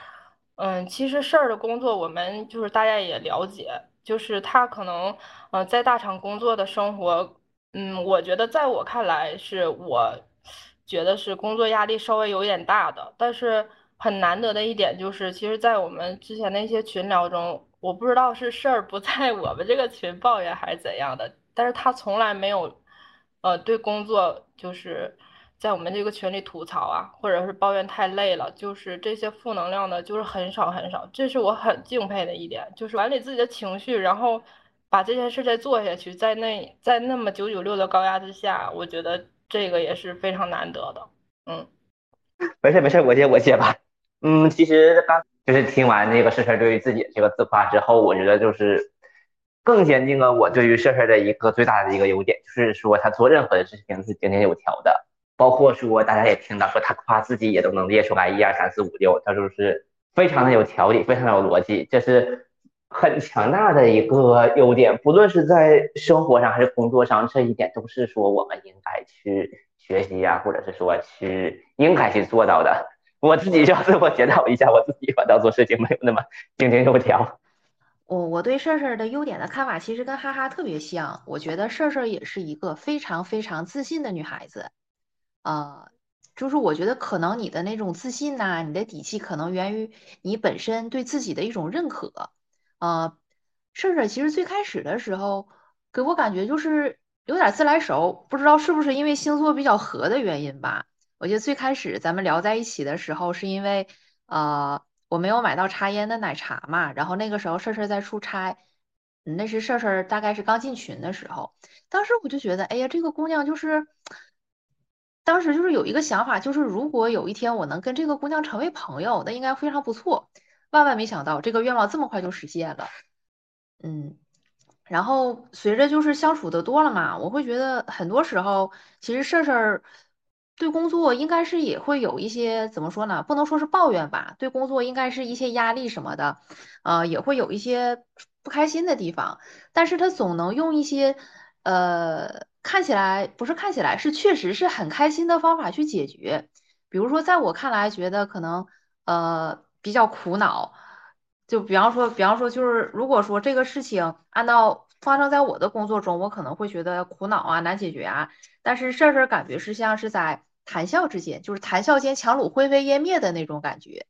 嗯，其实事儿的工作我们就是大家也了解，就是他可能呃在大厂工作的生活。嗯，我觉得在我看来，是我觉得是工作压力稍微有点大的，但是很难得的一点就是，其实，在我们之前那些群聊中，我不知道是事儿不在我们这个群抱怨还是怎样的，但是他从来没有，呃，对工作就是在我们这个群里吐槽啊，或者是抱怨太累了，就是这些负能量的，就是很少很少，这是我很敬佩的一点，就是管理自己的情绪，然后。把这件事再做下去，在那在那么九九六的高压之下，我觉得这个也是非常难得的。嗯，没事没事，我接我接吧。嗯，其实刚就是听完那个事事对于自己这个自夸之后，我觉得就是更坚定了我对于事事的一个最大的一个优点，就是说他做任何的事情是井井有条的，包括说大家也听到说他夸自己也都能列出来一二三四五六，他就是非常的有条理，非常的有逻辑，这是。很强大的一个优点，不论是在生活上还是工作上，这一点都是说我们应该去学习呀，或者是说去应该去做到的。我自己就要自我检讨一下，我自己反倒做事情没有那么井井有条。我我对事事儿的优点的看法其实跟哈哈特别像，我觉得事事儿也是一个非常非常自信的女孩子。啊，就是我觉得可能你的那种自信呐，你的底气可能源于你本身对自己的一种认可。呃，顺顺其实最开始的时候给我感觉就是有点自来熟，不知道是不是因为星座比较合的原因吧。我觉得最开始咱们聊在一起的时候，是因为呃我没有买到茶烟的奶茶嘛，然后那个时候顺顺在出差，那是顺顺大概是刚进群的时候，当时我就觉得，哎呀，这个姑娘就是，当时就是有一个想法，就是如果有一天我能跟这个姑娘成为朋友，那应该非常不错。万万没想到，这个愿望这么快就实现了。嗯，然后随着就是相处的多了嘛，我会觉得很多时候，其实事儿对工作应该是也会有一些怎么说呢？不能说是抱怨吧，对工作应该是一些压力什么的，呃，也会有一些不开心的地方。但是他总能用一些呃看起来不是看起来是确实是很开心的方法去解决。比如说，在我看来，觉得可能呃。比较苦恼，就比方说，比方说，就是如果说这个事情按照发生在我的工作中，我可能会觉得苦恼啊，难解决啊。但是事儿感觉是像是在谈笑之间，就是谈笑间强弩灰飞烟灭的那种感觉。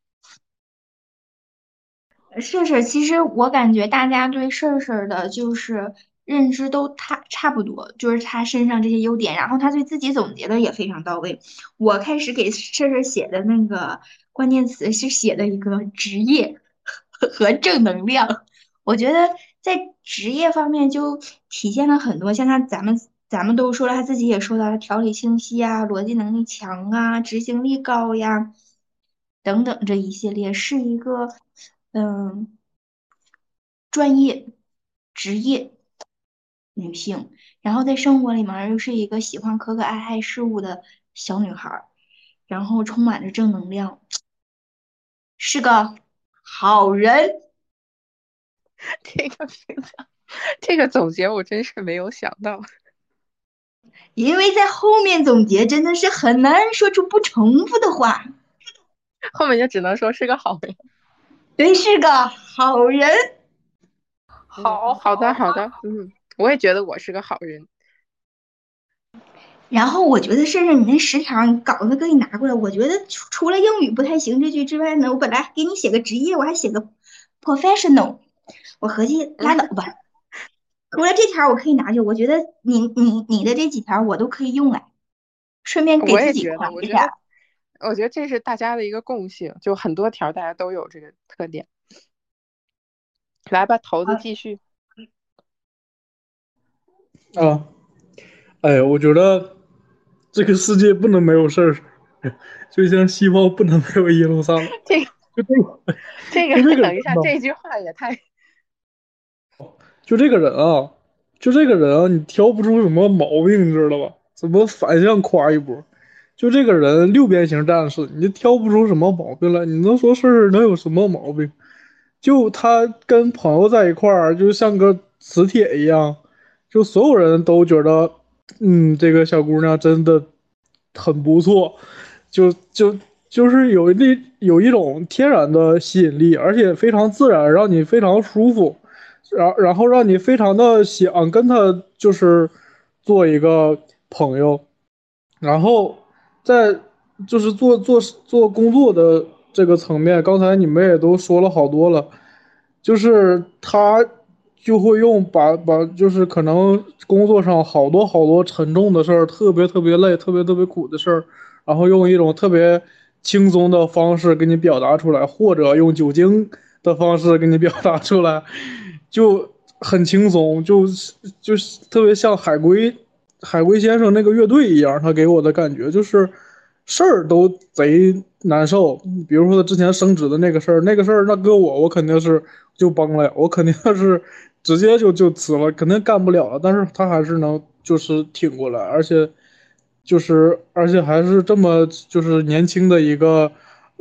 事事，其实我感觉大家对事事的就是认知都差差不多，就是他身上这些优点，然后他对自己总结的也非常到位。我开始给事事写的那个。关键词是写的一个职业和正能量，我觉得在职业方面就体现了很多，像他咱们咱们都说了，他自己也说到了条理清晰啊，逻辑能力强啊，执行力高呀，等等这一系列是一个嗯专业职业女性，然后在生活里面又是一个喜欢可可爱爱事物的小女孩，然后充满着正能量。是个好人，这个评价，这个总结我真是没有想到，因为在后面总结真的是很难说出不重复的话，后面就只能说是个好人，对，是个好人，好好的好的，嗯，我也觉得我是个好人。然后我觉得，甚至你那十条稿子给你拿过来，我觉得除除了英语不太行这句之外呢，我本来给你写个职业，我还写个 professional，我合计拉倒吧。除了这条我可以拿去，我觉得你你你的这几条我都可以用来，顺便给自己我也觉得，夸一下。我觉得，我觉得这是大家的一个共性，就很多条大家都有这个特点。来吧，头子继续。啊，哎，我觉得这个世界不能没有事儿，就像西方不能没有耶路撒冷。这 个就这个，这个，等一下这句话也太……就这个人啊，就这个人啊，你挑不出什么毛病，你知道吧？怎么反向夸一波？就这个人六边形战士，你就挑不出什么毛病来。你能说事儿能有什么毛病？就他跟朋友在一块儿，就像个磁铁一样，就所有人都觉得，嗯，这个小姑娘真的很不错，就就就是有那有一种天然的吸引力，而且非常自然，让你非常舒服，然然后让你非常的想跟她就是做一个朋友，然后在就是做做做工作的这个层面，刚才你们也都说了好多了，就是她就会用把把就是可能工作上好多好多沉重的事儿，特别特别累、特别特别苦的事儿，然后用一种特别轻松的方式给你表达出来，或者用酒精的方式给你表达出来，就很轻松，就就特别像海龟海龟先生那个乐队一样，他给我的感觉就是事儿都贼难受。比如说他之前升职的那个事儿，那个事儿那搁我，我肯定是就崩了，我肯定是直接就就辞了，肯定干不了了。但是他还是能就是挺过来，而且就是而且还是这么就是年轻的一个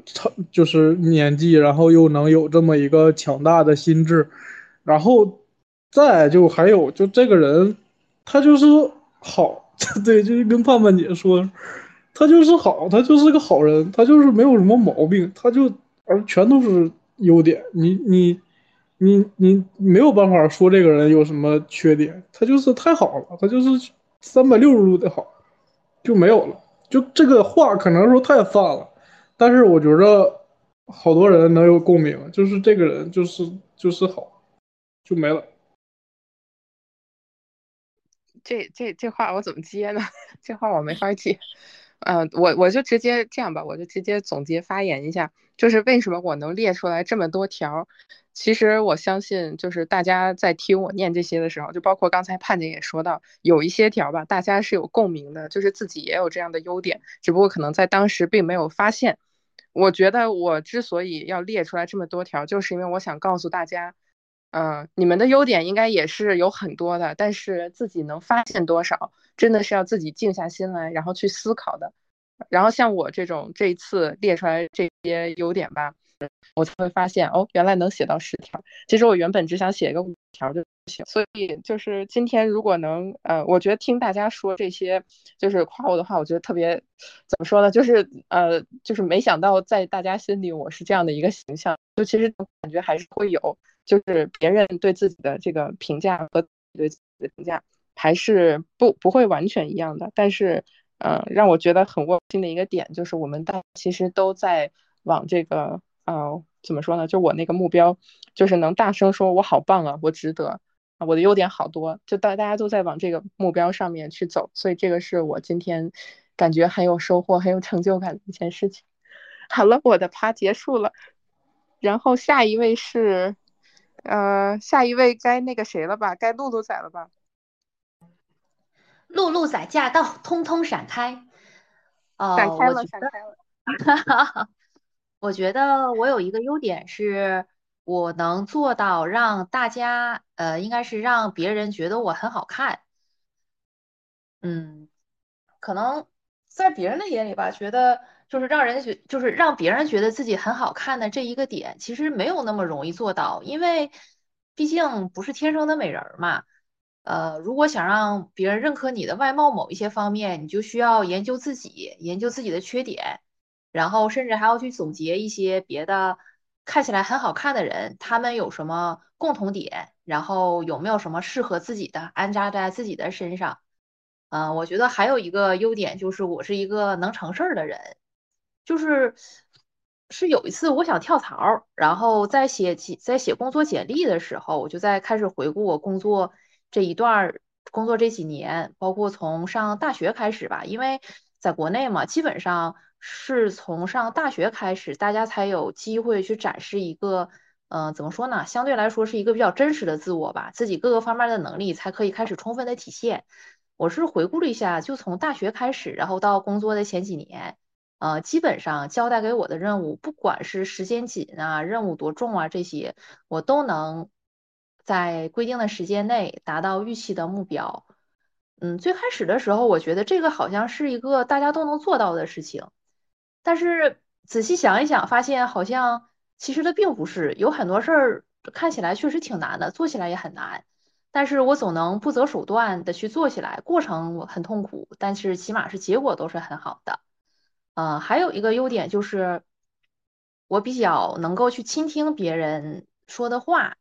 超就是年纪，然后又能有这么一个强大的心智，然后再就还有就这个人，他就是好，对，就是跟盼盼姐说，他就是好，他就是个好人，他就是没有什么毛病，他就而全都是优点，你你你你没有办法说这个人有什么缺点，他就是太好了，他就是三百六十度的好，就没有了。就这个话可能说太泛了，但是我觉得好多人能有共鸣，就是这个人就是就是好，就没了。这这这话我怎么接呢？这话我没法接。嗯、我我就直接这样吧，我就直接总结发言一下，就是为什么我能列出来这么多条。其实我相信，就是大家在听我念这些的时候，就包括刚才盼姐也说到，有一些条吧，大家是有共鸣的，就是自己也有这样的优点，只不过可能在当时并没有发现。我觉得我之所以要列出来这么多条，就是因为我想告诉大家，嗯，你们的优点应该也是有很多的，但是自己能发现多少，真的是要自己静下心来，然后去思考的。然后像我这种这一次列出来这些优点吧，我才会发现哦，原来能写到十条。其实我原本只想写一个五条就行。所以就是今天如果能，呃，我觉得听大家说这些就是夸我的话，我觉得特别怎么说呢？就是呃，就是没想到在大家心里我是这样的一个形象，就其实感觉还是会有。就是别人对自己的这个评价和对自己的评价还是不不会完全一样的，但是，呃，让我觉得很窝心的一个点就是我们大其实都在往这个，呃，怎么说呢？就我那个目标，就是能大声说“我好棒啊，我值得啊，我的优点好多”，就大大家都在往这个目标上面去走，所以这个是我今天感觉很有收获、很有成就感的一件事情。好了，我的趴结束了，然后下一位是。呃，下一位该那个谁了吧？该露露仔了吧？露露仔驾到，通通闪开。哦，闪开了，闪开了。我觉得我有一个优点是，我能做到让大家，呃，应该是让别人觉得我很好看。嗯，可能在别人的眼里吧，觉得就是让人觉，就是让别人觉得自己很好看的这一个点，其实没有那么容易做到，因为毕竟不是天生的美人嘛。呃，如果想让别人认可你的外貌某一些方面，你就需要研究自己，研究自己的缺点，然后甚至还要去总结一些别的看起来很好看的人，他们有什么共同点，然后有没有什么适合自己的，安扎在自己的身上。嗯，我觉得还有一个优点就是我是一个能成事儿的人，就是是有一次我想跳槽，然后在写在写工作简历的时候，我就在开始回顾我工作这一段工作这几年，包括从上大学开始吧，因为在国内嘛，基本上是从上大学开始，大家才有机会去展示一个，嗯，怎么说呢？相对来说是一个比较真实的自我吧，自己各个方面的能力才可以开始充分的体现。我是回顾了一下，就从大学开始，然后到工作的前几年，呃，基本上交代给我的任务，不管是时间紧啊、任务多重啊这些，我都能在规定的时间内达到预期的目标。嗯，最开始的时候，我觉得这个好像是一个大家都能做到的事情，但是仔细想一想，发现好像其实它并不是，有很多事儿看起来确实挺难的，做起来也很难。但是我总能不择手段的去做起来，过程我很痛苦，但是起码是结果都是很好的。呃，还有一个优点就是，我比较能够去倾听别人说的话。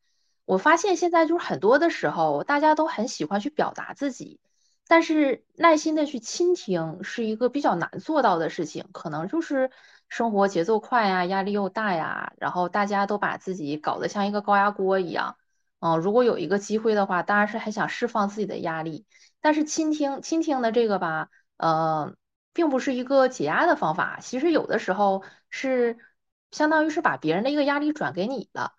我发现现在就是很多的时候，大家都很喜欢去表达自己，但是耐心的去倾听是一个比较难做到的事情。可能就是生活节奏快呀，压力又大呀，然后大家都把自己搞得像一个高压锅一样。嗯，如果有一个机会的话，当然是还想释放自己的压力。但是倾听倾听的这个吧，呃，并不是一个解压的方法。其实有的时候是相当于是把别人的一个压力转给你了。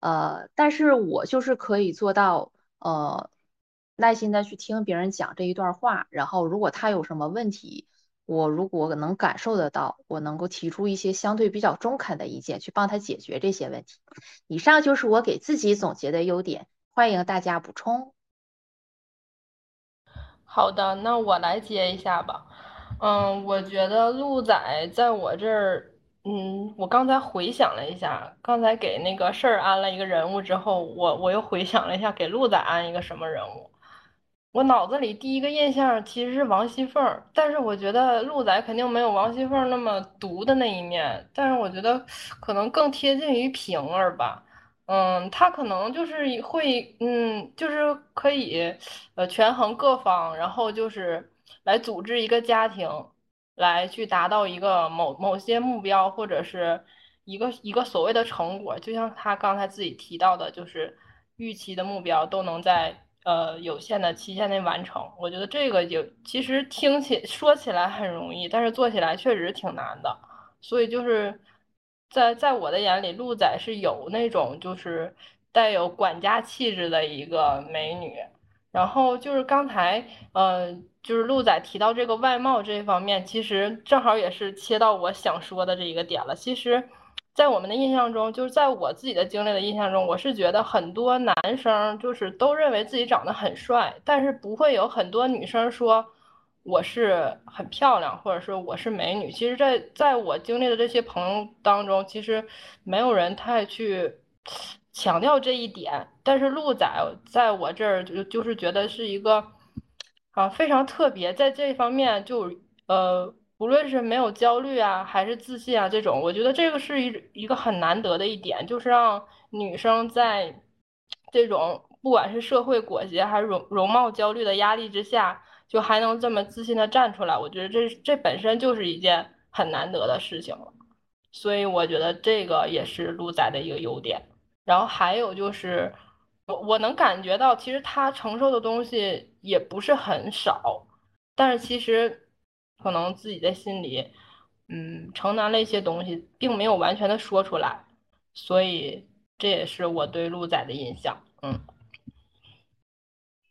呃，但是我就是可以做到，呃，耐心的去听别人讲这一段话，然后如果他有什么问题。我如果能感受得到，我能够提出一些相对比较中肯的意见，去帮他解决这些问题。以上就是我给自己总结的优点，欢迎大家补充。好的，那我来接一下吧。嗯，我觉得鹿仔在我这儿，嗯，我刚才回想了一下，刚才给那个事儿安了一个人物之后，我我又回想了一下，给鹿仔安一个什么人物。我脑子里第一个印象其实是王熙凤，但是我觉得鹿仔肯定没有王熙凤那么毒的那一面，但是我觉得可能更贴近于平儿吧。嗯，他可能就是会，嗯，就是可以，呃，权衡各方，然后就是来组织一个家庭，来去达到一个某某些目标，或者是一个一个所谓的成果。就像他刚才自己提到的，就是预期的目标都能在。呃，有限的期限内完成，我觉得这个就其实听起说起来很容易，但是做起来确实挺难的。所以就是在在我的眼里，鹿仔是有那种就是带有管家气质的一个美女。然后就是刚才，呃，就是鹿仔提到这个外貌这方面，其实正好也是切到我想说的这一个点了。其实。在我们的印象中，就是在我自己的经历的印象中，我是觉得很多男生就是都认为自己长得很帅，但是不会有很多女生说我是很漂亮，或者说我是美女。其实，在在我经历的这些朋友当中，其实没有人太去强调这一点。但是鹿仔在我这儿就就是觉得是一个啊非常特别，在这方面就呃。无论是没有焦虑啊，还是自信啊，这种，我觉得这个是一一个很难得的一点，就是让女生在这种不管是社会裹挟还是容容貌焦虑的压力之下，就还能这么自信的站出来，我觉得这这本身就是一件很难得的事情了。所以我觉得这个也是鹿仔的一个优点。然后还有就是，我我能感觉到，其实他承受的东西也不是很少，但是其实。可能自己在心里，嗯，承担了一些东西，并没有完全的说出来，所以这也是我对鹿仔的印象。嗯，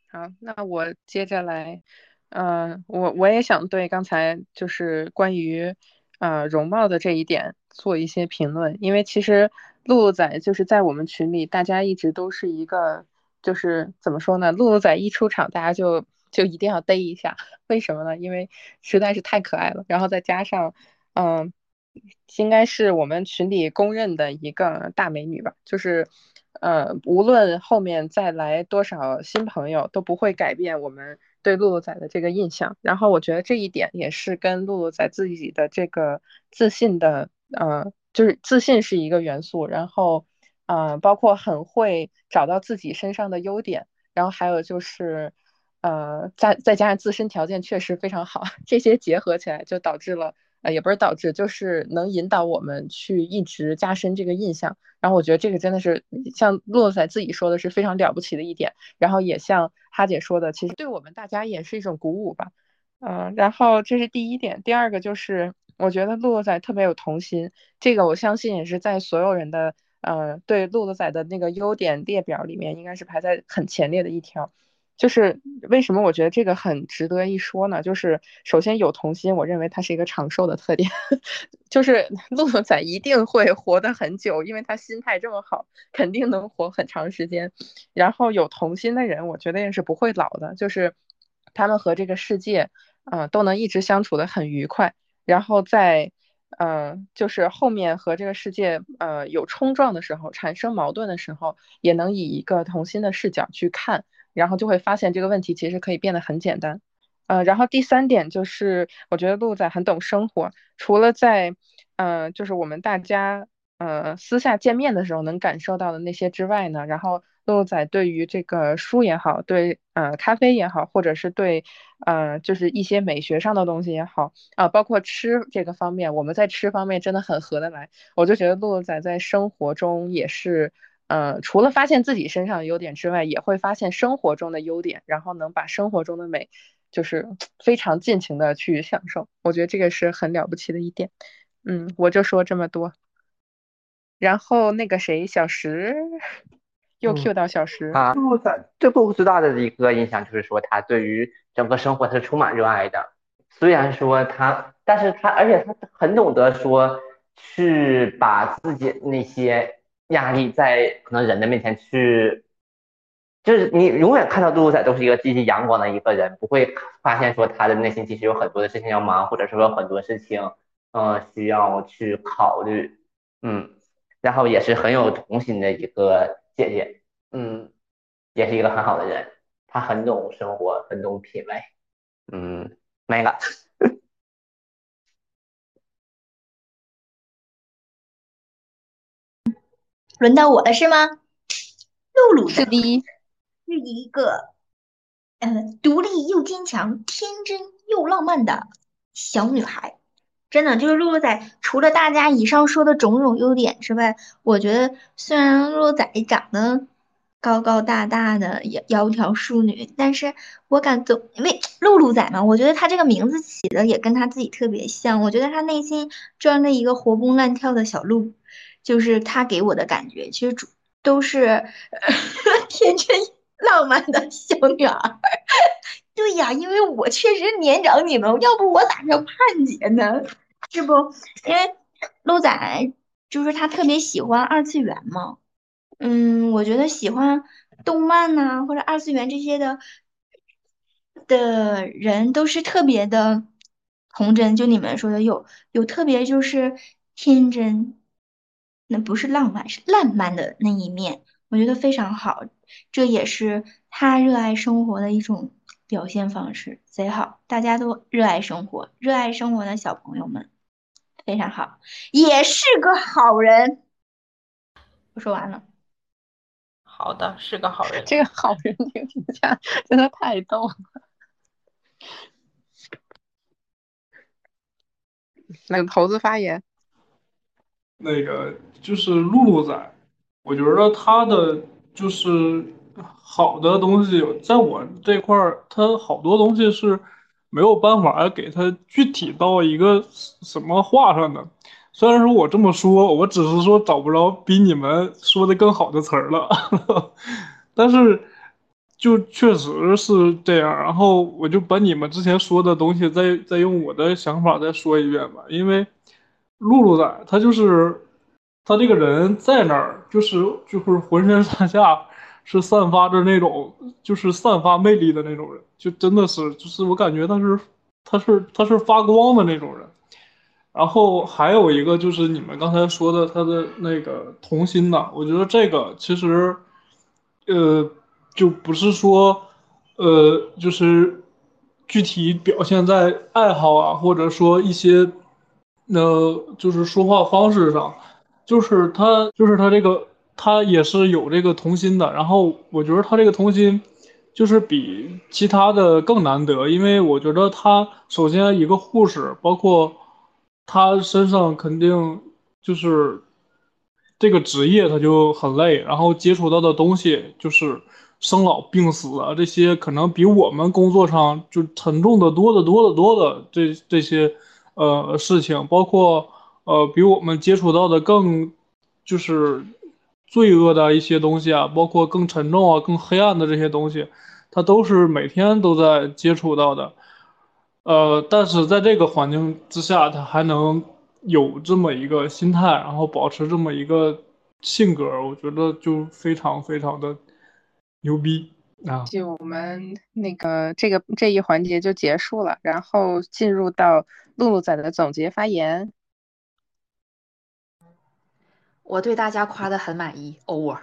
好，那我接着来，嗯，我我也想对刚才就是关于呃容貌的这一点做一些评论，因为其实鹿鹿仔就是在我们群里，大家一直都是一个，就是怎么说呢？鹿鹿仔一出场，大家就。就一定要逮一下，为什么呢？因为实在是太可爱了，然后再加上，嗯，应该是我们群里公认的一个大美女吧。就是，呃，无论后面再来多少新朋友，都不会改变我们对露露仔的这个印象。然后我觉得这一点也是跟露露仔自己的这个自信的，呃，就是自信是一个元素。然后，呃，包括很会找到自己身上的优点，然后还有就是。呃，再再加上自身条件确实非常好，这些结合起来就导致了，呃，也不是导致，就是能引导我们去一直加深这个印象。然后我觉得这个真的是像洛仔自己说的是非常了不起的一点，然后也像哈姐说的，其实对我们大家也是一种鼓舞吧。嗯，然后这是第一点，第二个就是我觉得露露仔特别有童心，这个我相信也是在所有人的呃对露露仔的那个优点列表里面，应该是排在很前列的一条。就是为什么我觉得这个很值得一说呢？就是首先有童心，我认为它是一个长寿的特点，就是 露露仔一定会活得很久，因为他心态这么好，肯定能活很长时间。然后有童心的人，我觉得也是不会老的，就是他们和这个世界，嗯，都能一直相处的很愉快。然后在，嗯，就是后面和这个世界，呃，有冲撞的时候，产生矛盾的时候，也能以一个童心的视角去看。然后就会发现这个问题其实可以变得很简单，呃，然后第三点就是我觉得鹿仔很懂生活，除了在，呃，就是我们大家，呃，私下见面的时候能感受到的那些之外呢，然后鹿仔对于这个书也好，对，呃，咖啡也好，或者是对，呃，就是一些美学上的东西也好，啊，包括吃这个方面，我们在吃方面真的很合得来，我就觉得鹿仔在生活中也是。呃，除了发现自己身上的优点之外，也会发现生活中的优点，然后能把生活中的美，就是非常尽情的去享受。我觉得这个是很了不起的一点。嗯，我就说这么多。然后那个谁，小石又 Q 到小石。啊，对布最大的一个印象就是说，他对于整个生活他是充满热爱的。虽然说他，但是他而且他很懂得说去把自己那些。压力在可能人的面前去，就是你永远看到杜鲁仔都是一个积极阳光的一个人，不会发现说他的内心其实有很多的事情要忙，或者说有很多事情，嗯，需要去考虑，嗯，然后也是很有童心的一个姐姐，嗯，也是一个很好的人，她很懂生活，很懂品味，嗯，没了。轮到我了是吗？露露是第一，是一个，呃，独立又坚强、天真又浪漫的小女孩。真的，就是露露仔，除了大家以上说的种种优点之外，我觉得虽然露露仔长得高高大大的、窈窈窕淑女，但是我感总因为露露仔嘛，我觉得她这个名字起的也跟她自己特别像。我觉得她内心装着一个活蹦乱跳的小鹿。就是他给我的感觉，其实主都是 天真浪漫的小女孩。对呀，因为我确实年长你们，要不我咋叫盼姐呢？是不？因为鹿仔就是他特别喜欢二次元嘛。嗯，我觉得喜欢动漫呐或者二次元这些的的人都是特别的童真。就你们说的，有有特别就是天真。那不是浪漫，是烂漫的那一面，我觉得非常好，这也是他热爱生活的一种表现方式，贼好。大家都热爱生活，热爱生活的小朋友们非常好，也是个好人。我说完了。好的，是个好人。这个好人这个评价真的太逗了。那个猴子发言。那个就是露露仔，我觉得他的就是好的东西，在我这块儿，他好多东西是没有办法给他具体到一个什么话上的。虽然说我这么说，我只是说找不着比你们说的更好的词儿了，但是就确实是这样。然后我就把你们之前说的东西再再用我的想法再说一遍吧，因为。露露仔，他就是他这个人在那儿，就是就是浑身上下是散发着那种，就是散发魅力的那种人，就真的是，就是我感觉他是他是他是发光的那种人。然后还有一个就是你们刚才说的他的那个童心呐，我觉得这个其实，呃，就不是说，呃，就是具体表现在爱好啊，或者说一些。那就是说话方式上，就是他，就是他这个，他也是有这个童心的。然后我觉得他这个童心，就是比其他的更难得，因为我觉得他首先一个护士，包括他身上肯定就是这个职业他就很累，然后接触到的东西就是生老病死啊，这些可能比我们工作上就沉重的多得多得多的这这些呃事情，包括呃比我们接触到的更就是罪恶的一些东西啊，包括更沉重啊、更黑暗的这些东西，他都是每天都在接触到的。呃，但是在这个环境之下，他还能有这么一个心态，然后保持这么一个性格，我觉得就非常非常的。牛逼啊！就我们那个这个这一环节就结束了，然后进入到露露仔的总结发言。我对大家夸的很满意，over。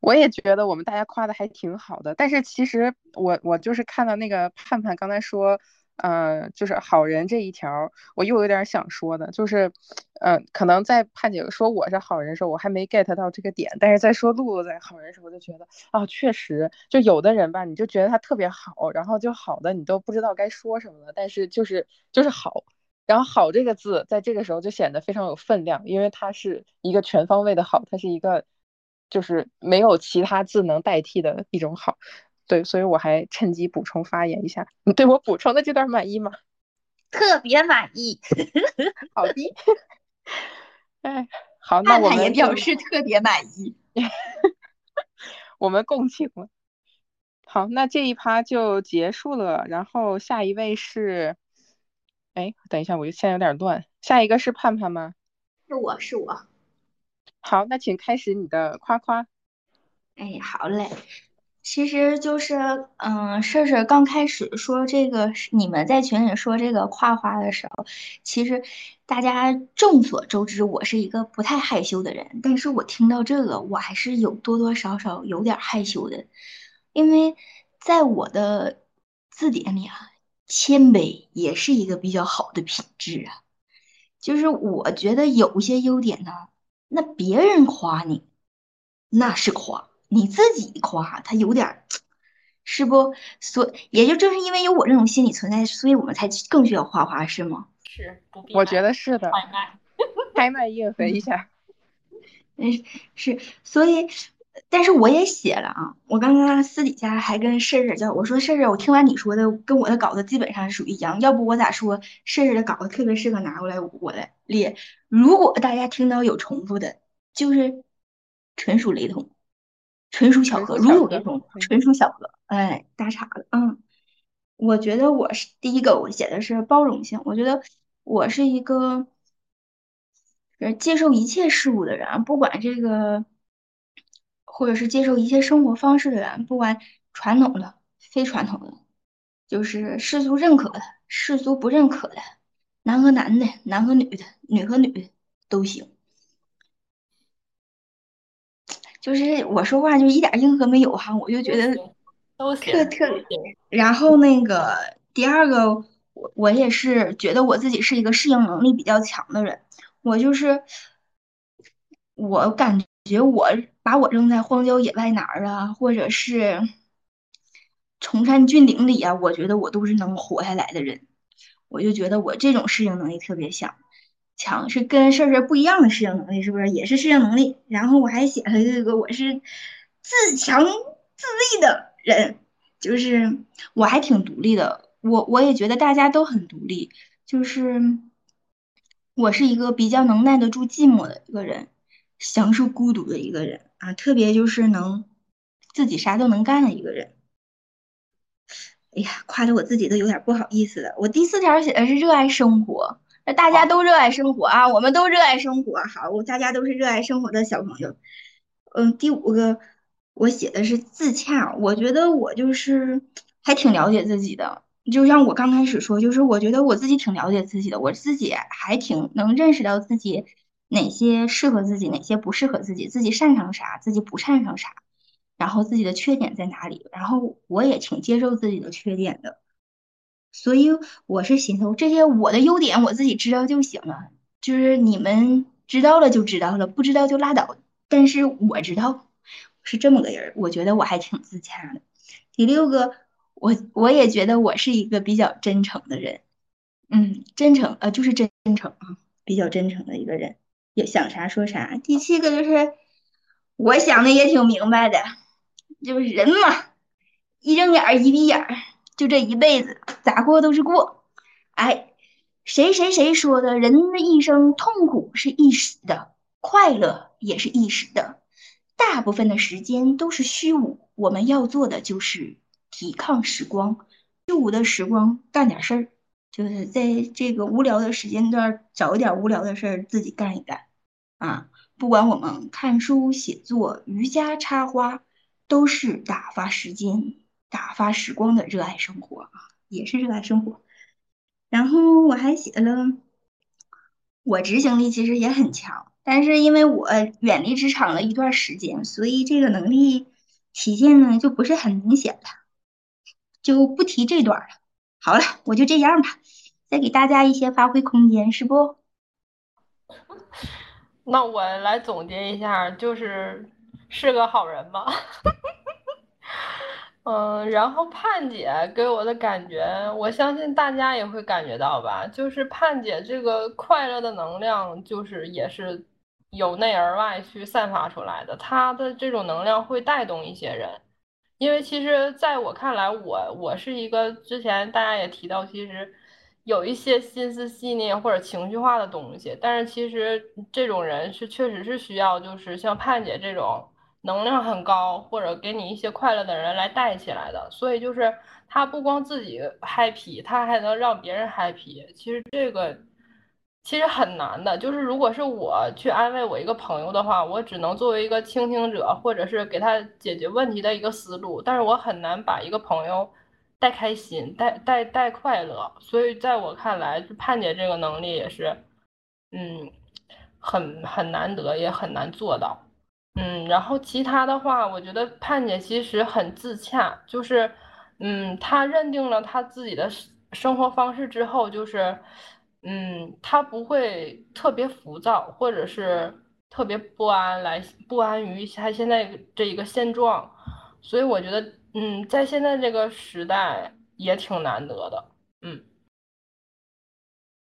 我也觉得我们大家夸的还挺好的，但是其实我我就是看到那个盼盼刚才说。呃，就是好人这一条，我又有点想说的，就是，呃，可能在盼姐说我是好人的时候，我还没 get 到这个点，但是在说露露在好人的时候，就觉得啊，确实，就有的人吧，你就觉得他特别好，然后就好的你都不知道该说什么了，但是就是就是好，然后好这个字在这个时候就显得非常有分量，因为它是一个全方位的好，它是一个就是没有其他字能代替的一种好。对，所以我还趁机补充发言一下。你 对我补充的这段满意吗？特别满意。好的。哎，好，那我们也表示特别满意。我们共情了。好，那这一趴就结束了。然后下一位是，哎，等一下，我现在有点乱。下一个是盼盼吗？是我是我。好，那请开始你的夸夸。哎，好嘞。其实就是，嗯，事事刚开始说这个，你们在群里说这个夸夸的时候，其实大家众所周知，我是一个不太害羞的人。但是我听到这个，我还是有多多少少有点害羞的，因为在我的字典里啊，谦卑也是一个比较好的品质啊。就是我觉得有些优点呢，那别人夸你，那是夸。你自己夸他有点，是不？所也就正是因为有我这种心理存在，所以我们才更需要夸夸，是吗？是，我觉得是的。开麦，开麦应和一下。嗯，是，所以，但是我也写了啊。我刚刚私底下还跟事事叫我说事事，我听完你说的，跟我的稿子基本上是属于一样。要不我咋说事事的稿子特别适合拿过来我来列？如果大家听到有重复的，就是纯属雷同。纯属巧合，如有雷同，纯属巧合。哎，大岔了。嗯，我觉得我是第一个，我写的是包容性。我觉得我是一个接受一切事物的人，不管这个，或者是接受一些生活方式的人，不管传统的、非传统的，就是世俗认可的、世俗不认可的，男和男的、男和女的、女和女的都行。就是我说话就一点硬核没有哈，我就觉得特特。然后那个第二个，我我也是觉得我自己是一个适应能力比较强的人。我就是我感觉得我把我扔在荒郊野外哪儿啊，或者是崇山峻岭里啊，我觉得我都是能活下来的人。我就觉得我这种适应能力特别强。强是跟事儿不一样的适应能力，是不是也是适应能力？然后我还写了这个，我是自强自立的人，就是我还挺独立的。我我也觉得大家都很独立，就是我是一个比较能耐得住寂寞的一个人，享受孤独的一个人啊，特别就是能自己啥都能干的一个人。哎呀，夸的我自己都有点不好意思了。我第四条写的是热爱生活。那大家都热爱生活啊，我们都热爱生活。好，我大家都是热爱生活的小朋友。嗯，第五个我写的是自洽。我觉得我就是还挺了解自己的，就像我刚开始说，就是我觉得我自己挺了解自己的，我自己还挺能认识到自己哪些适合自己，哪些不适合自己，自己擅长啥，自己不擅长啥，然后自己的缺点在哪里，然后我也挺接受自己的缺点的。所以我是寻思，这些我的优点我自己知道就行了，就是你们知道了就知道了，不知道就拉倒。但是我知道是这么个人，我觉得我还挺自洽的。第六个，我我也觉得我是一个比较真诚的人，嗯，真诚，呃，就是真诚啊，比较真诚的一个人，也想啥说啥。第七个就是我想的也挺明白的，就是人嘛，一睁眼一闭眼，就这一辈子咋过都是过。哎，谁谁谁说的？人的一生痛苦是一时的，快乐也是一时的，大部分的时间都是虚无。我们要做的就是抵抗时光，虚无的时光干点事儿，就是在这个无聊的时间段找一点无聊的事儿自己干一干。不管我们看书、写作、瑜伽、插花，都是打发时间、打发时光的热爱生活啊，也是热爱生活。然后我还写了，我执行力其实也很强，但是因为我远离职场了一段时间，所以这个能力体现呢就不是很明显了，就不提这段了。好了，我就这样吧，再给大家一些发挥空间，是不？那我来总结一下，就是是个好人吧。嗯，然后盼姐给我的感觉，我相信大家也会感觉到吧，就是盼姐这个快乐的能量，就是也是由内而外去散发出来的。她的这种能量会带动一些人，因为其实在我看来，我我是一个之前大家也提到，其实。有一些心思细腻或者情绪化的东西，但是其实这种人是确实是需要，就是像盼姐这种能量很高或者给你一些快乐的人来带起来的。所以就是他不光自己 happy，他还能让别人 happy。其实这个其实很难的，就是如果是我去安慰我一个朋友的话，我只能作为一个倾听者，或者是给他解决问题的一个思路，但是我很难把一个朋友。带开心，带带带快乐，所以在我看来，就盼姐这个能力也是，嗯，很很难得，也很难做到。嗯，然后其他的话，我觉得盼姐其实很自洽，就是，嗯，她认定了她自己的生活方式之后，就是，嗯，她不会特别浮躁，或者是特别不安，来不安于她现在这一个现状，所以我觉得。嗯，在现在这个时代也挺难得的。嗯，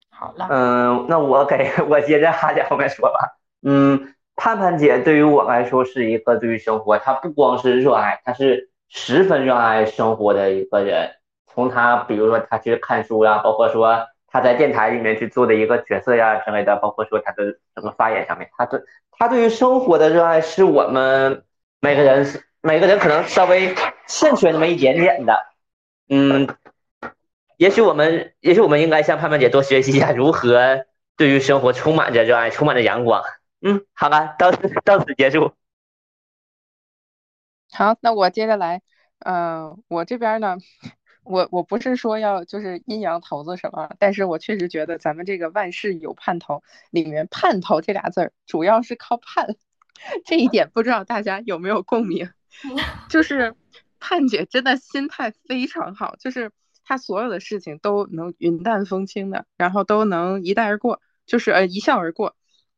好了。嗯，那我给 我接着哈姐后面说吧。嗯，盼盼姐对于我来说是一个对于生活，她不光是热爱，她是十分热爱生活的一个人。从她，比如说她去看书呀，包括说她在电台里面去做的一个角色呀之类的，包括说她的整个发言上面，她对她对于生活的热爱是我们每个人是。每个人可能稍微欠缺那么一点点的，嗯，也许我们，也许我们应该向盼盼姐多学习一下如何对于生活充满着热爱，充满着阳光。嗯，好吧，到此到此结束。好，那我接着来，嗯，我这边呢，我我不是说要就是阴阳头子什么，但是我确实觉得咱们这个万事有盼头里面“盼头”这俩字儿主要是靠盼，这一点不知道大家有没有共鸣？就是盼姐真的心态非常好，就是她所有的事情都能云淡风轻的，然后都能一带而过，就是呃一笑而过，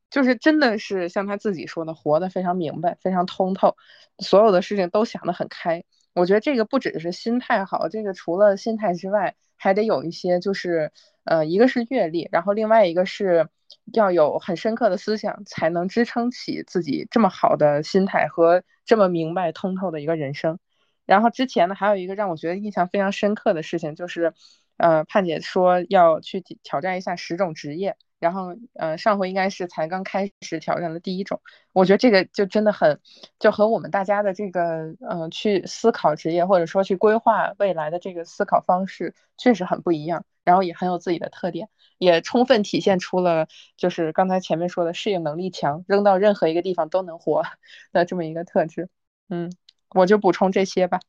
就是真的是像她自己说的，活得非常明白，非常通透，所有的事情都想得很开。我觉得这个不只是心态好，这个除了心态之外，还得有一些就是呃一个是阅历，然后另外一个是。要有很深刻的思想，才能支撑起自己这么好的心态和这么明白通透的一个人生。然后之前呢，还有一个让我觉得印象非常深刻的事情，就是，呃，盼姐说要去挑战一下十种职业。然后，呃，上回应该是才刚开始挑战的第一种，我觉得这个就真的很，就和我们大家的这个，嗯，去思考职业或者说去规划未来的这个思考方式确实很不一样，然后也很有自己的特点，也充分体现出了就是刚才前面说的适应能力强，扔到任何一个地方都能活 的这么一个特质。嗯，我就补充这些吧。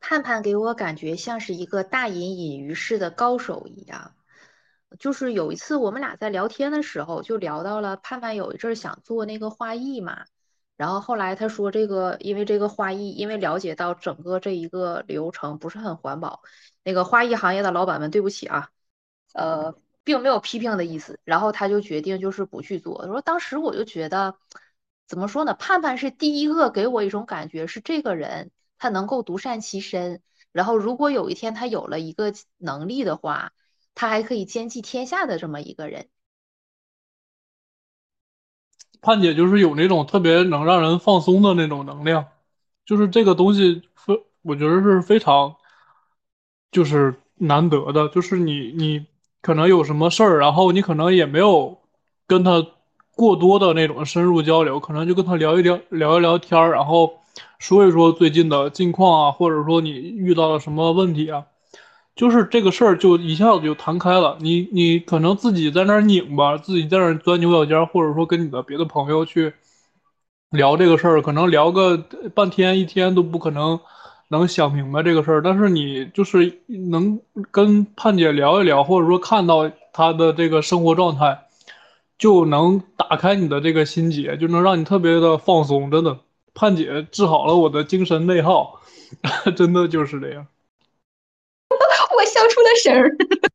盼盼给我感觉像是一个大隐隐于市的高手一样。就是有一次我们俩在聊天的时候，就聊到了盼盼有一阵想做那个花艺嘛，然后后来他说这个因为这个花艺，因为了解到整个这一个流程不是很环保，那个花艺行业的老板们对不起啊，呃，并没有批评的意思，然后他就决定就是不去做。说当时我就觉得怎么说呢，盼盼是第一个给我一种感觉是这个人他能够独善其身，然后如果有一天他有了一个能力的话。他还可以兼济天下的这么一个人，盼姐就是有那种特别能让人放松的那种能量，就是这个东西非我觉得是非常就是难得的，就是你你可能有什么事儿，然后你可能也没有跟他过多的那种深入交流，可能就跟他聊一聊聊一聊天儿，然后说一说最近的近况啊，或者说你遇到了什么问题啊。就是这个事儿就一下子就弹开了，你你可能自己在那儿拧吧，自己在那儿钻牛角尖，或者说跟你的别的朋友去聊这个事儿，可能聊个半天一天都不可能能想明白这个事儿。但是你就是能跟盼姐聊一聊，或者说看到她的这个生活状态，就能打开你的这个心结，就能让你特别的放松。真的，盼姐治好了我的精神内耗，真的就是这样。我笑出了声儿。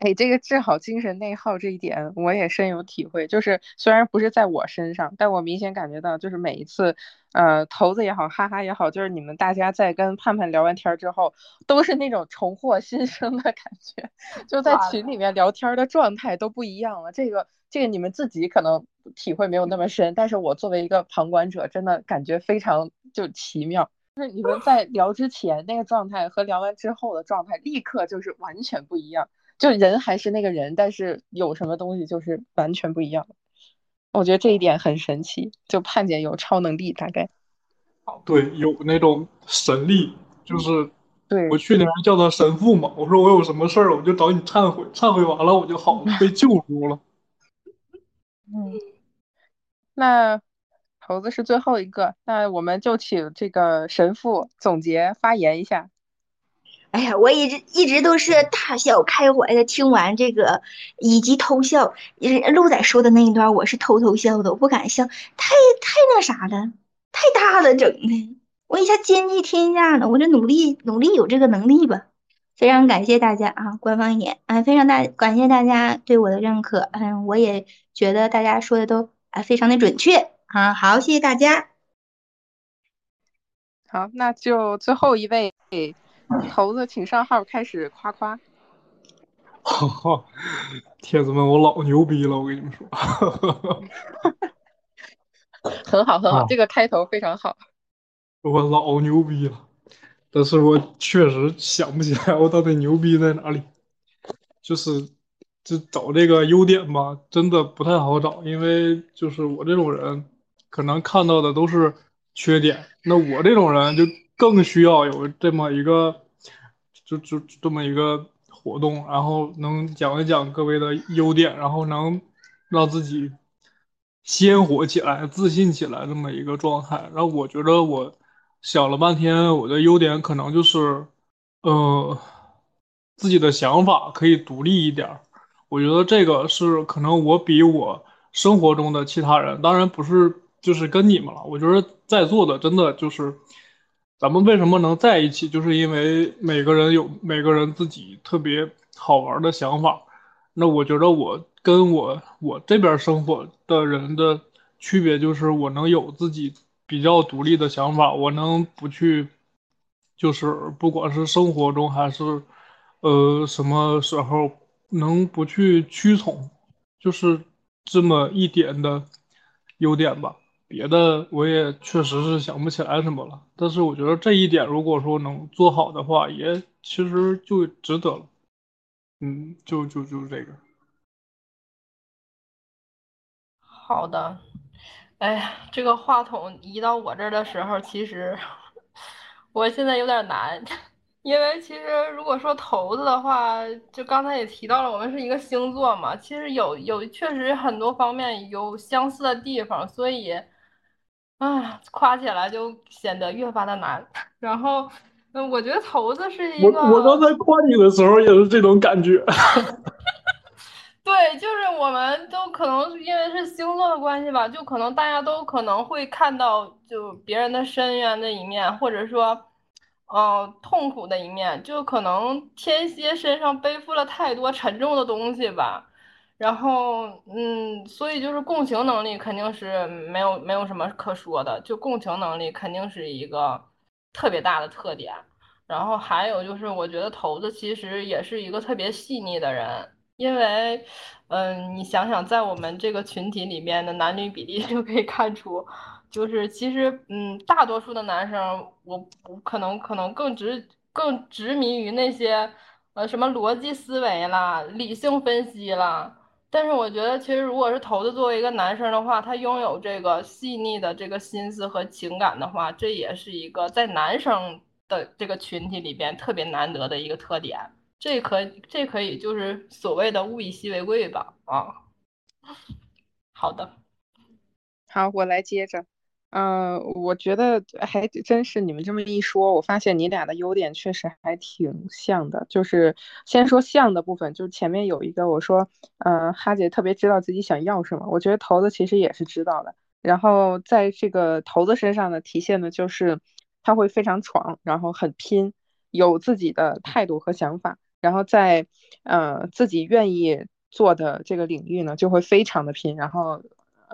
哎，这个治好精神内耗这一点，我也深有体会。就是虽然不是在我身上，但我明显感觉到，就是每一次，呃，头子也好，哈哈也好，就是你们大家在跟盼盼聊完天之后，都是那种重获新生的感觉，就在群里面聊天的状态都不一样了。这个，这个你们自己可能体会没有那么深，但是我作为一个旁观者，真的感觉非常就奇妙。就是你们在聊之前那个状态和聊完之后的状态，立刻就是完全不一样。就人还是那个人，但是有什么东西就是完全不一样。我觉得这一点很神奇。就盼姐有超能力，大概。对，有那种神力，就是对我去年叫他神父嘛，我说我有什么事儿，我就找你忏悔，忏悔完了我就好了，被 救赎了。嗯，那。猴子是最后一个，那我们就请这个神父总结发言一下。哎呀，我一直一直都是大笑开怀的，听完这个以及偷笑。鹿仔说的那一段，我是偷偷笑的，我不敢笑，太太那啥了，太大了，整的我一下兼济天下了。我这努力努力有这个能力吧。非常感谢大家啊，官方演啊，非常大感谢大家对我的认可。嗯，我也觉得大家说的都啊非常的准确。啊，好，谢谢大家。好，那就最后一位猴子，请上号开始夸夸。哈哈，铁子们，我老牛逼了，我跟你们说。很好，很好，这个开头非常好。我老牛逼了，但是我确实想不起来我到底牛逼在哪里，就是。就找这个优点吧，真的不太好找，因为就是我这种人。可能看到的都是缺点，那我这种人就更需要有这么一个，就就这么一个活动，然后能讲一讲各位的优点，然后能让自己鲜活起来、自信起来这么一个状态。然后我觉得我想了半天，我的优点可能就是，呃，自己的想法可以独立一点。我觉得这个是可能我比我生活中的其他人，当然不是。就是跟你们了，我觉得在座的真的就是，咱们为什么能在一起，就是因为每个人有每个人自己特别好玩的想法。那我觉得我跟我我这边生活的人的区别就是，我能有自己比较独立的想法，我能不去，就是不管是生活中还是，呃，什么时候能不去屈从，就是这么一点的优点吧。别的我也确实是想不起来什么了，但是我觉得这一点如果说能做好的话，也其实就值得了。嗯，就就就这个。好的，哎呀，这个话筒移到我这儿的时候，其实我现在有点难，因为其实如果说头子的话，就刚才也提到了，我们是一个星座嘛，其实有有确实很多方面有相似的地方，所以。啊，夸起来就显得越发的难。然后，嗯，我觉得头子是一个。我我刚才夸你的时候也是这种感觉。对，就是我们都可能因为是星座的关系吧，就可能大家都可能会看到就别人的深渊的一面，或者说，嗯，痛苦的一面，就可能天蝎身上背负了太多沉重的东西吧。然后，嗯，所以就是共情能力肯定是没有没有什么可说的，就共情能力肯定是一个特别大的特点。然后还有就是，我觉得头子其实也是一个特别细腻的人，因为，嗯，你想想，在我们这个群体里面的男女比例就可以看出，就是其实，嗯，大多数的男生，我我可能可能更执更执迷于那些，呃，什么逻辑思维啦、理性分析啦。但是我觉得，其实如果是头子作为一个男生的话，他拥有这个细腻的这个心思和情感的话，这也是一个在男生的这个群体里边特别难得的一个特点。这可这可以就是所谓的物以稀为贵吧？啊，好的，好，我来接着。嗯，我觉得还真是你们这么一说，我发现你俩的优点确实还挺像的。就是先说像的部分，就是前面有一个我说，嗯，哈姐特别知道自己想要什么，我觉得头子其实也是知道的。然后在这个头子身上呢，体现的就是他会非常闯，然后很拼，有自己的态度和想法，然后在呃自己愿意做的这个领域呢，就会非常的拼，然后。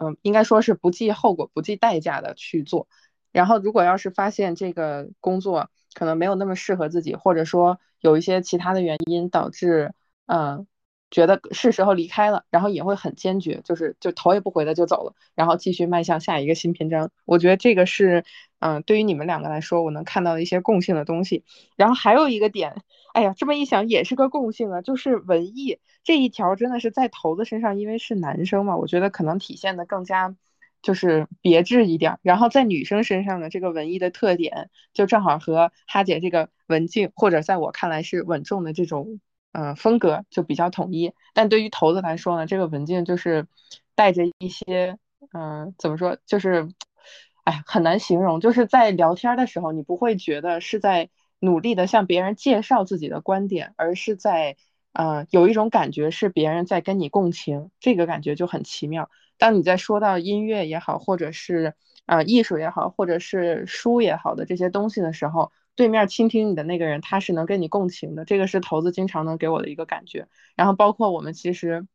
嗯，应该说是不计后果、不计代价的去做。然后，如果要是发现这个工作可能没有那么适合自己，或者说有一些其他的原因导致，嗯，觉得是时候离开了，然后也会很坚决，就是就头也不回的就走了，然后继续迈向下一个新篇章。我觉得这个是，嗯，对于你们两个来说，我能看到的一些共性的东西。然后还有一个点，哎呀，这么一想也是个共性啊，就是文艺。这一条真的是在头子身上，因为是男生嘛，我觉得可能体现的更加就是别致一点。然后在女生身上呢，这个文艺的特点就正好和哈姐这个文静或者在我看来是稳重的这种嗯风格就比较统一。但对于头子来说呢，这个文静就是带着一些嗯怎么说，就是哎很难形容，就是在聊天的时候，你不会觉得是在努力的向别人介绍自己的观点，而是在。嗯，有一种感觉是别人在跟你共情，这个感觉就很奇妙。当你在说到音乐也好，或者是啊艺术也好，或者是书也好的这些东西的时候，对面倾听你的那个人他是能跟你共情的，这个是投资经常能给我的一个感觉。然后包括我们其实，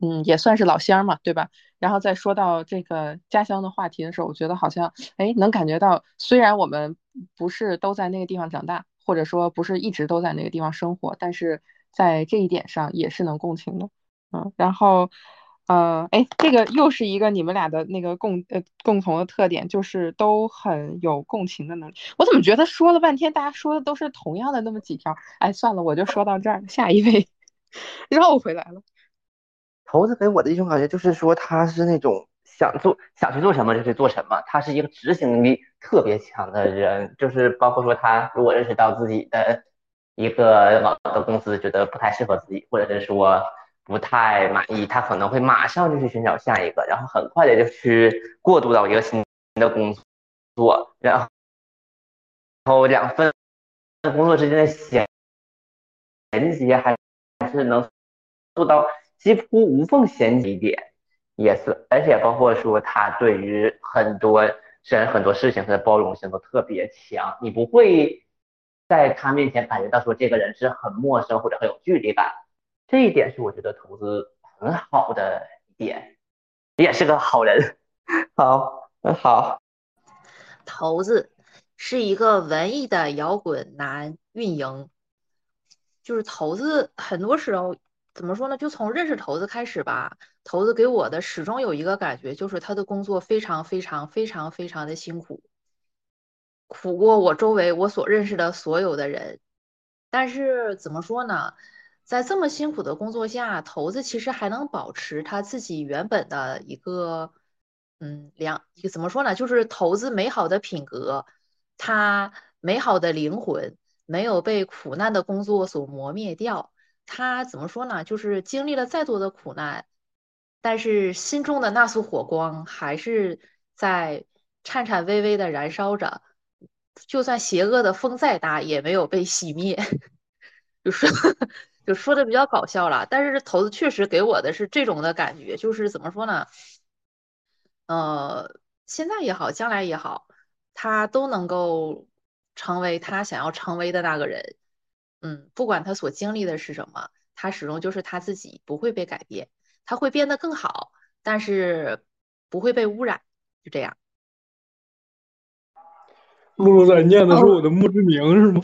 嗯，也算是老乡嘛，对吧？然后在说到这个家乡的话题的时候，我觉得好像哎能感觉到，虽然我们不是都在那个地方长大，或者说不是一直都在那个地方生活，但是。在这一点上也是能共情的，嗯，然后，嗯，哎，这个又是一个你们俩的那个共呃共同的特点，就是都很有共情的能力。我怎么觉得说了半天，大家说的都是同样的那么几条？哎，算了，我就说到这儿，下一位 绕回来了。猴子给我的一种感觉就是说，他是那种想做想去做什么就去做什么，他是一个执行力特别强的人，就是包括说他如果认识到自己的。一个老的公司觉得不太适合自己，或者是说不太满意，他可能会马上就去寻找下一个，然后很快的就去过渡到一个新的工作，然后两份工作之间的衔衔接还是能做到几乎无缝衔接一点，也是，而且包括说他对于很多人很多事情他的包容性都特别强，你不会。在他面前感觉到说这个人是很陌生或者很有距离感，这一点是我觉得投资很好的一点，也是个好人。好，很好。投资是一个文艺的摇滚男运营，就是投资很多时候怎么说呢？就从认识投资开始吧，投资给我的始终有一个感觉，就是他的工作非常非常非常非常的辛苦。苦过我周围我所认识的所有的人，但是怎么说呢，在这么辛苦的工作下，头子其实还能保持他自己原本的一个，嗯，良，怎么说呢，就是投资美好的品格，他美好的灵魂没有被苦难的工作所磨灭掉。他怎么说呢，就是经历了再多的苦难，但是心中的那束火光还是在颤颤巍巍的燃烧着。就算邪恶的风再大，也没有被熄灭。就 说就说的比较搞笑了，但是投资确实给我的是这种的感觉，就是怎么说呢？呃，现在也好，将来也好，他都能够成为他想要成为的那个人。嗯，不管他所经历的是什么，他始终就是他自己，不会被改变。他会变得更好，但是不会被污染。就这样。露露在念的是我的墓志铭是吗？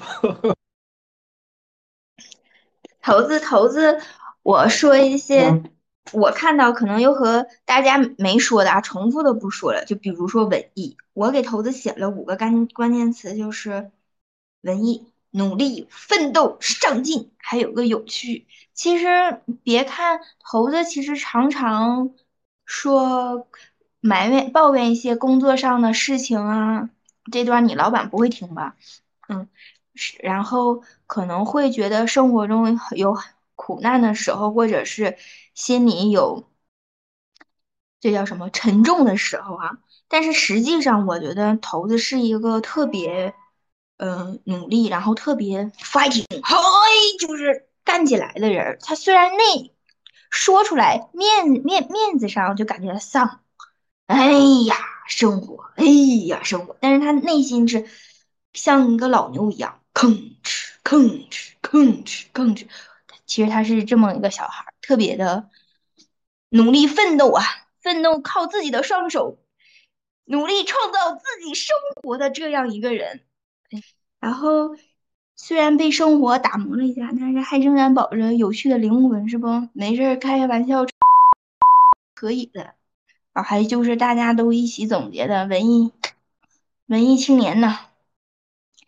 投资投资，我说一些我看到可能又和大家没说的啊，重复的不说了。就比如说文艺，我给头子写了五个关关键词，就是文艺、努力、奋斗、上进，还有个有趣。其实别看头子，其实常常说埋怨、抱怨一些工作上的事情啊。这段你老板不会听吧？嗯，是，然后可能会觉得生活中有苦难的时候，或者是心里有这叫什么沉重的时候啊。但是实际上，我觉得头子是一个特别嗯努力，然后特别 fighting，嗨，就是干起来的人。他虽然那说出来面面面子上就感觉丧，哎呀。生活，哎呀，生活！但是他内心是像一个老牛一样，吭哧吭哧吭哧吭哧。其实他是这么一个小孩，特别的努力奋斗啊，奋斗靠自己的双手，努力创造自己生活的这样一个人。然后虽然被生活打磨了一下，但是还仍然保着有趣的灵魂，是不？没事开开玩笑，可以的。啊，还就是大家都一起总结的文艺文艺青年呢，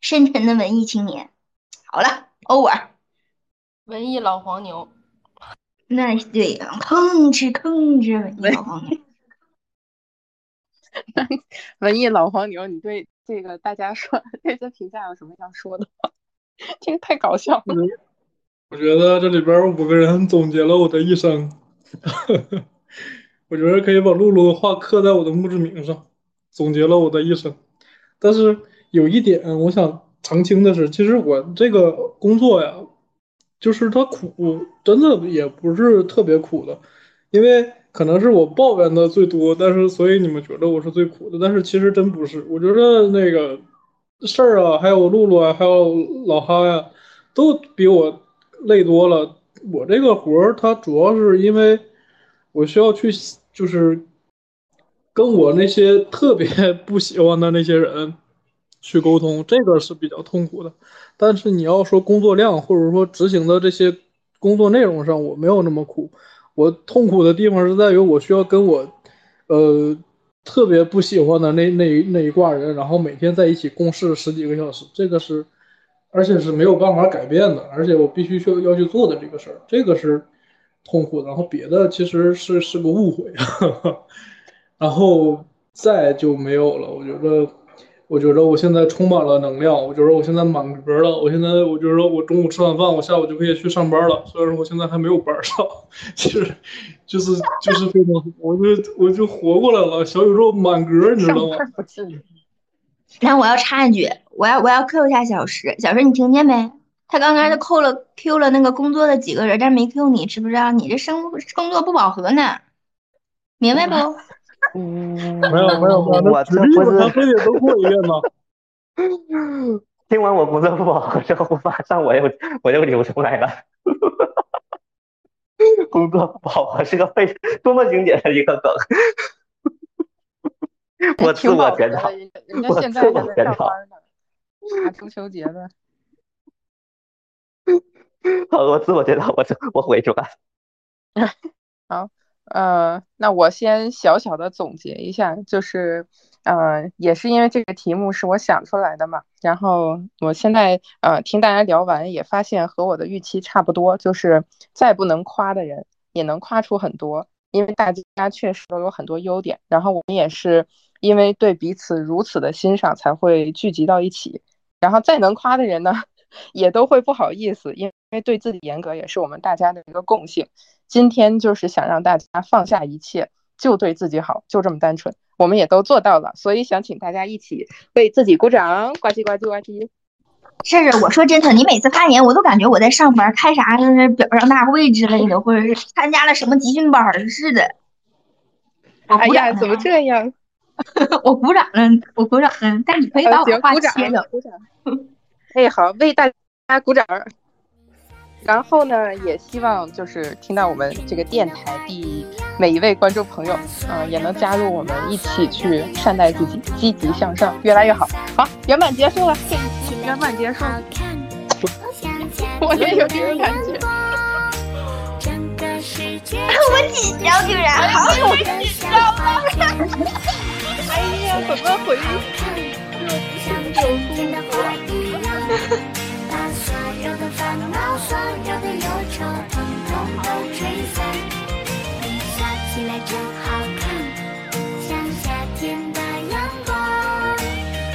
深沉的文艺青年。好了，over。文艺老黄牛。那对，吭哧吭哧，文艺老黄牛。文艺老黄牛，你对这个大家说 这些评价有什么要说的吗？这个太搞笑了。我觉得这里边五个人总结了我的一生。我觉得可以把露露的话刻在我的墓志铭上，总结了我的一生。但是有一点我想澄清的是，其实我这个工作呀，就是它苦，真的也不是特别苦的。因为可能是我抱怨的最多，但是所以你们觉得我是最苦的。但是其实真不是，我觉得那个事儿啊，还有露露啊，还有老哈呀，都比我累多了。我这个活儿，它主要是因为。我需要去，就是跟我那些特别 不喜欢的那些人去沟通，这个是比较痛苦的。但是你要说工作量，或者说执行的这些工作内容上，我没有那么苦。我痛苦的地方是在于我需要跟我，呃，特别不喜欢的那那那一挂人，然后每天在一起共事十几个小时，这个是，而且是没有办法改变的，而且我必须需要要去做的这个事儿，这个是。痛苦的，然后别的其实是是个误会，然后再就没有了。我觉得，我觉得我现在充满了能量，我觉得我现在满格了。我现在我觉得我中午吃完饭，我下午就可以去上班了。虽然说我现在还没有班上，其实就是就是非常，我就我就活过来了，小宇宙满格，你知道吗？然后我要插一句，我要我要 Q 一下小石，小石你听见没？他刚才就扣了 Q 了那个工作的几个人，但是没 Q 你，知不知道？你这生工作不饱和呢，明白不？嗯，没有没有没有，我这不是非得都过一遍吗？听完我工作不饱和之后，马上我又我又流出来了。工作不饱和是个非多么经典的一个梗。我自我检讨，我自我检讨。大中秋节的。好，我自我介绍，我我回去吧。好，呃，那我先小小的总结一下，就是，呃，也是因为这个题目是我想出来的嘛，然后我现在呃听大家聊完，也发现和我的预期差不多，就是再不能夸的人也能夸出很多，因为大家确实都有很多优点，然后我们也是因为对彼此如此的欣赏才会聚集到一起，然后再能夸的人呢。也都会不好意思，因为对自己严格也是我们大家的一个共性。今天就是想让大家放下一切，就对自己好，就这么单纯。我们也都做到了，所以想请大家一起为自己鼓掌，呱唧呱唧呱唧。是是，我说真的，你每次发言，我都感觉我在上班，开啥就是表彰大会之类的，或者是参加了什么集训班似的。哎呀，怎么这样？我鼓掌了，我鼓掌了，但你可以把我的话切了。鼓掌。哎，好，为大家鼓掌。然后呢，也希望就是听到我们这个电台第每一位观众朋友，嗯，也能加入我们一起去善待自己，积极向上，越来越好。好，圆满结束了，这一期圆满结束。我也有这种感觉。紧张，居然好 紧张了。哎呀，怎么回事？把所有的烦恼、所有的忧愁，统统都吹散。你笑起来真好看，像夏天的阳光。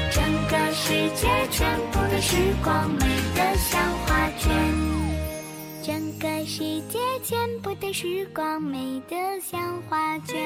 整个世界全部的时光，美得像画卷。整个世界全部的时光，美得像画卷。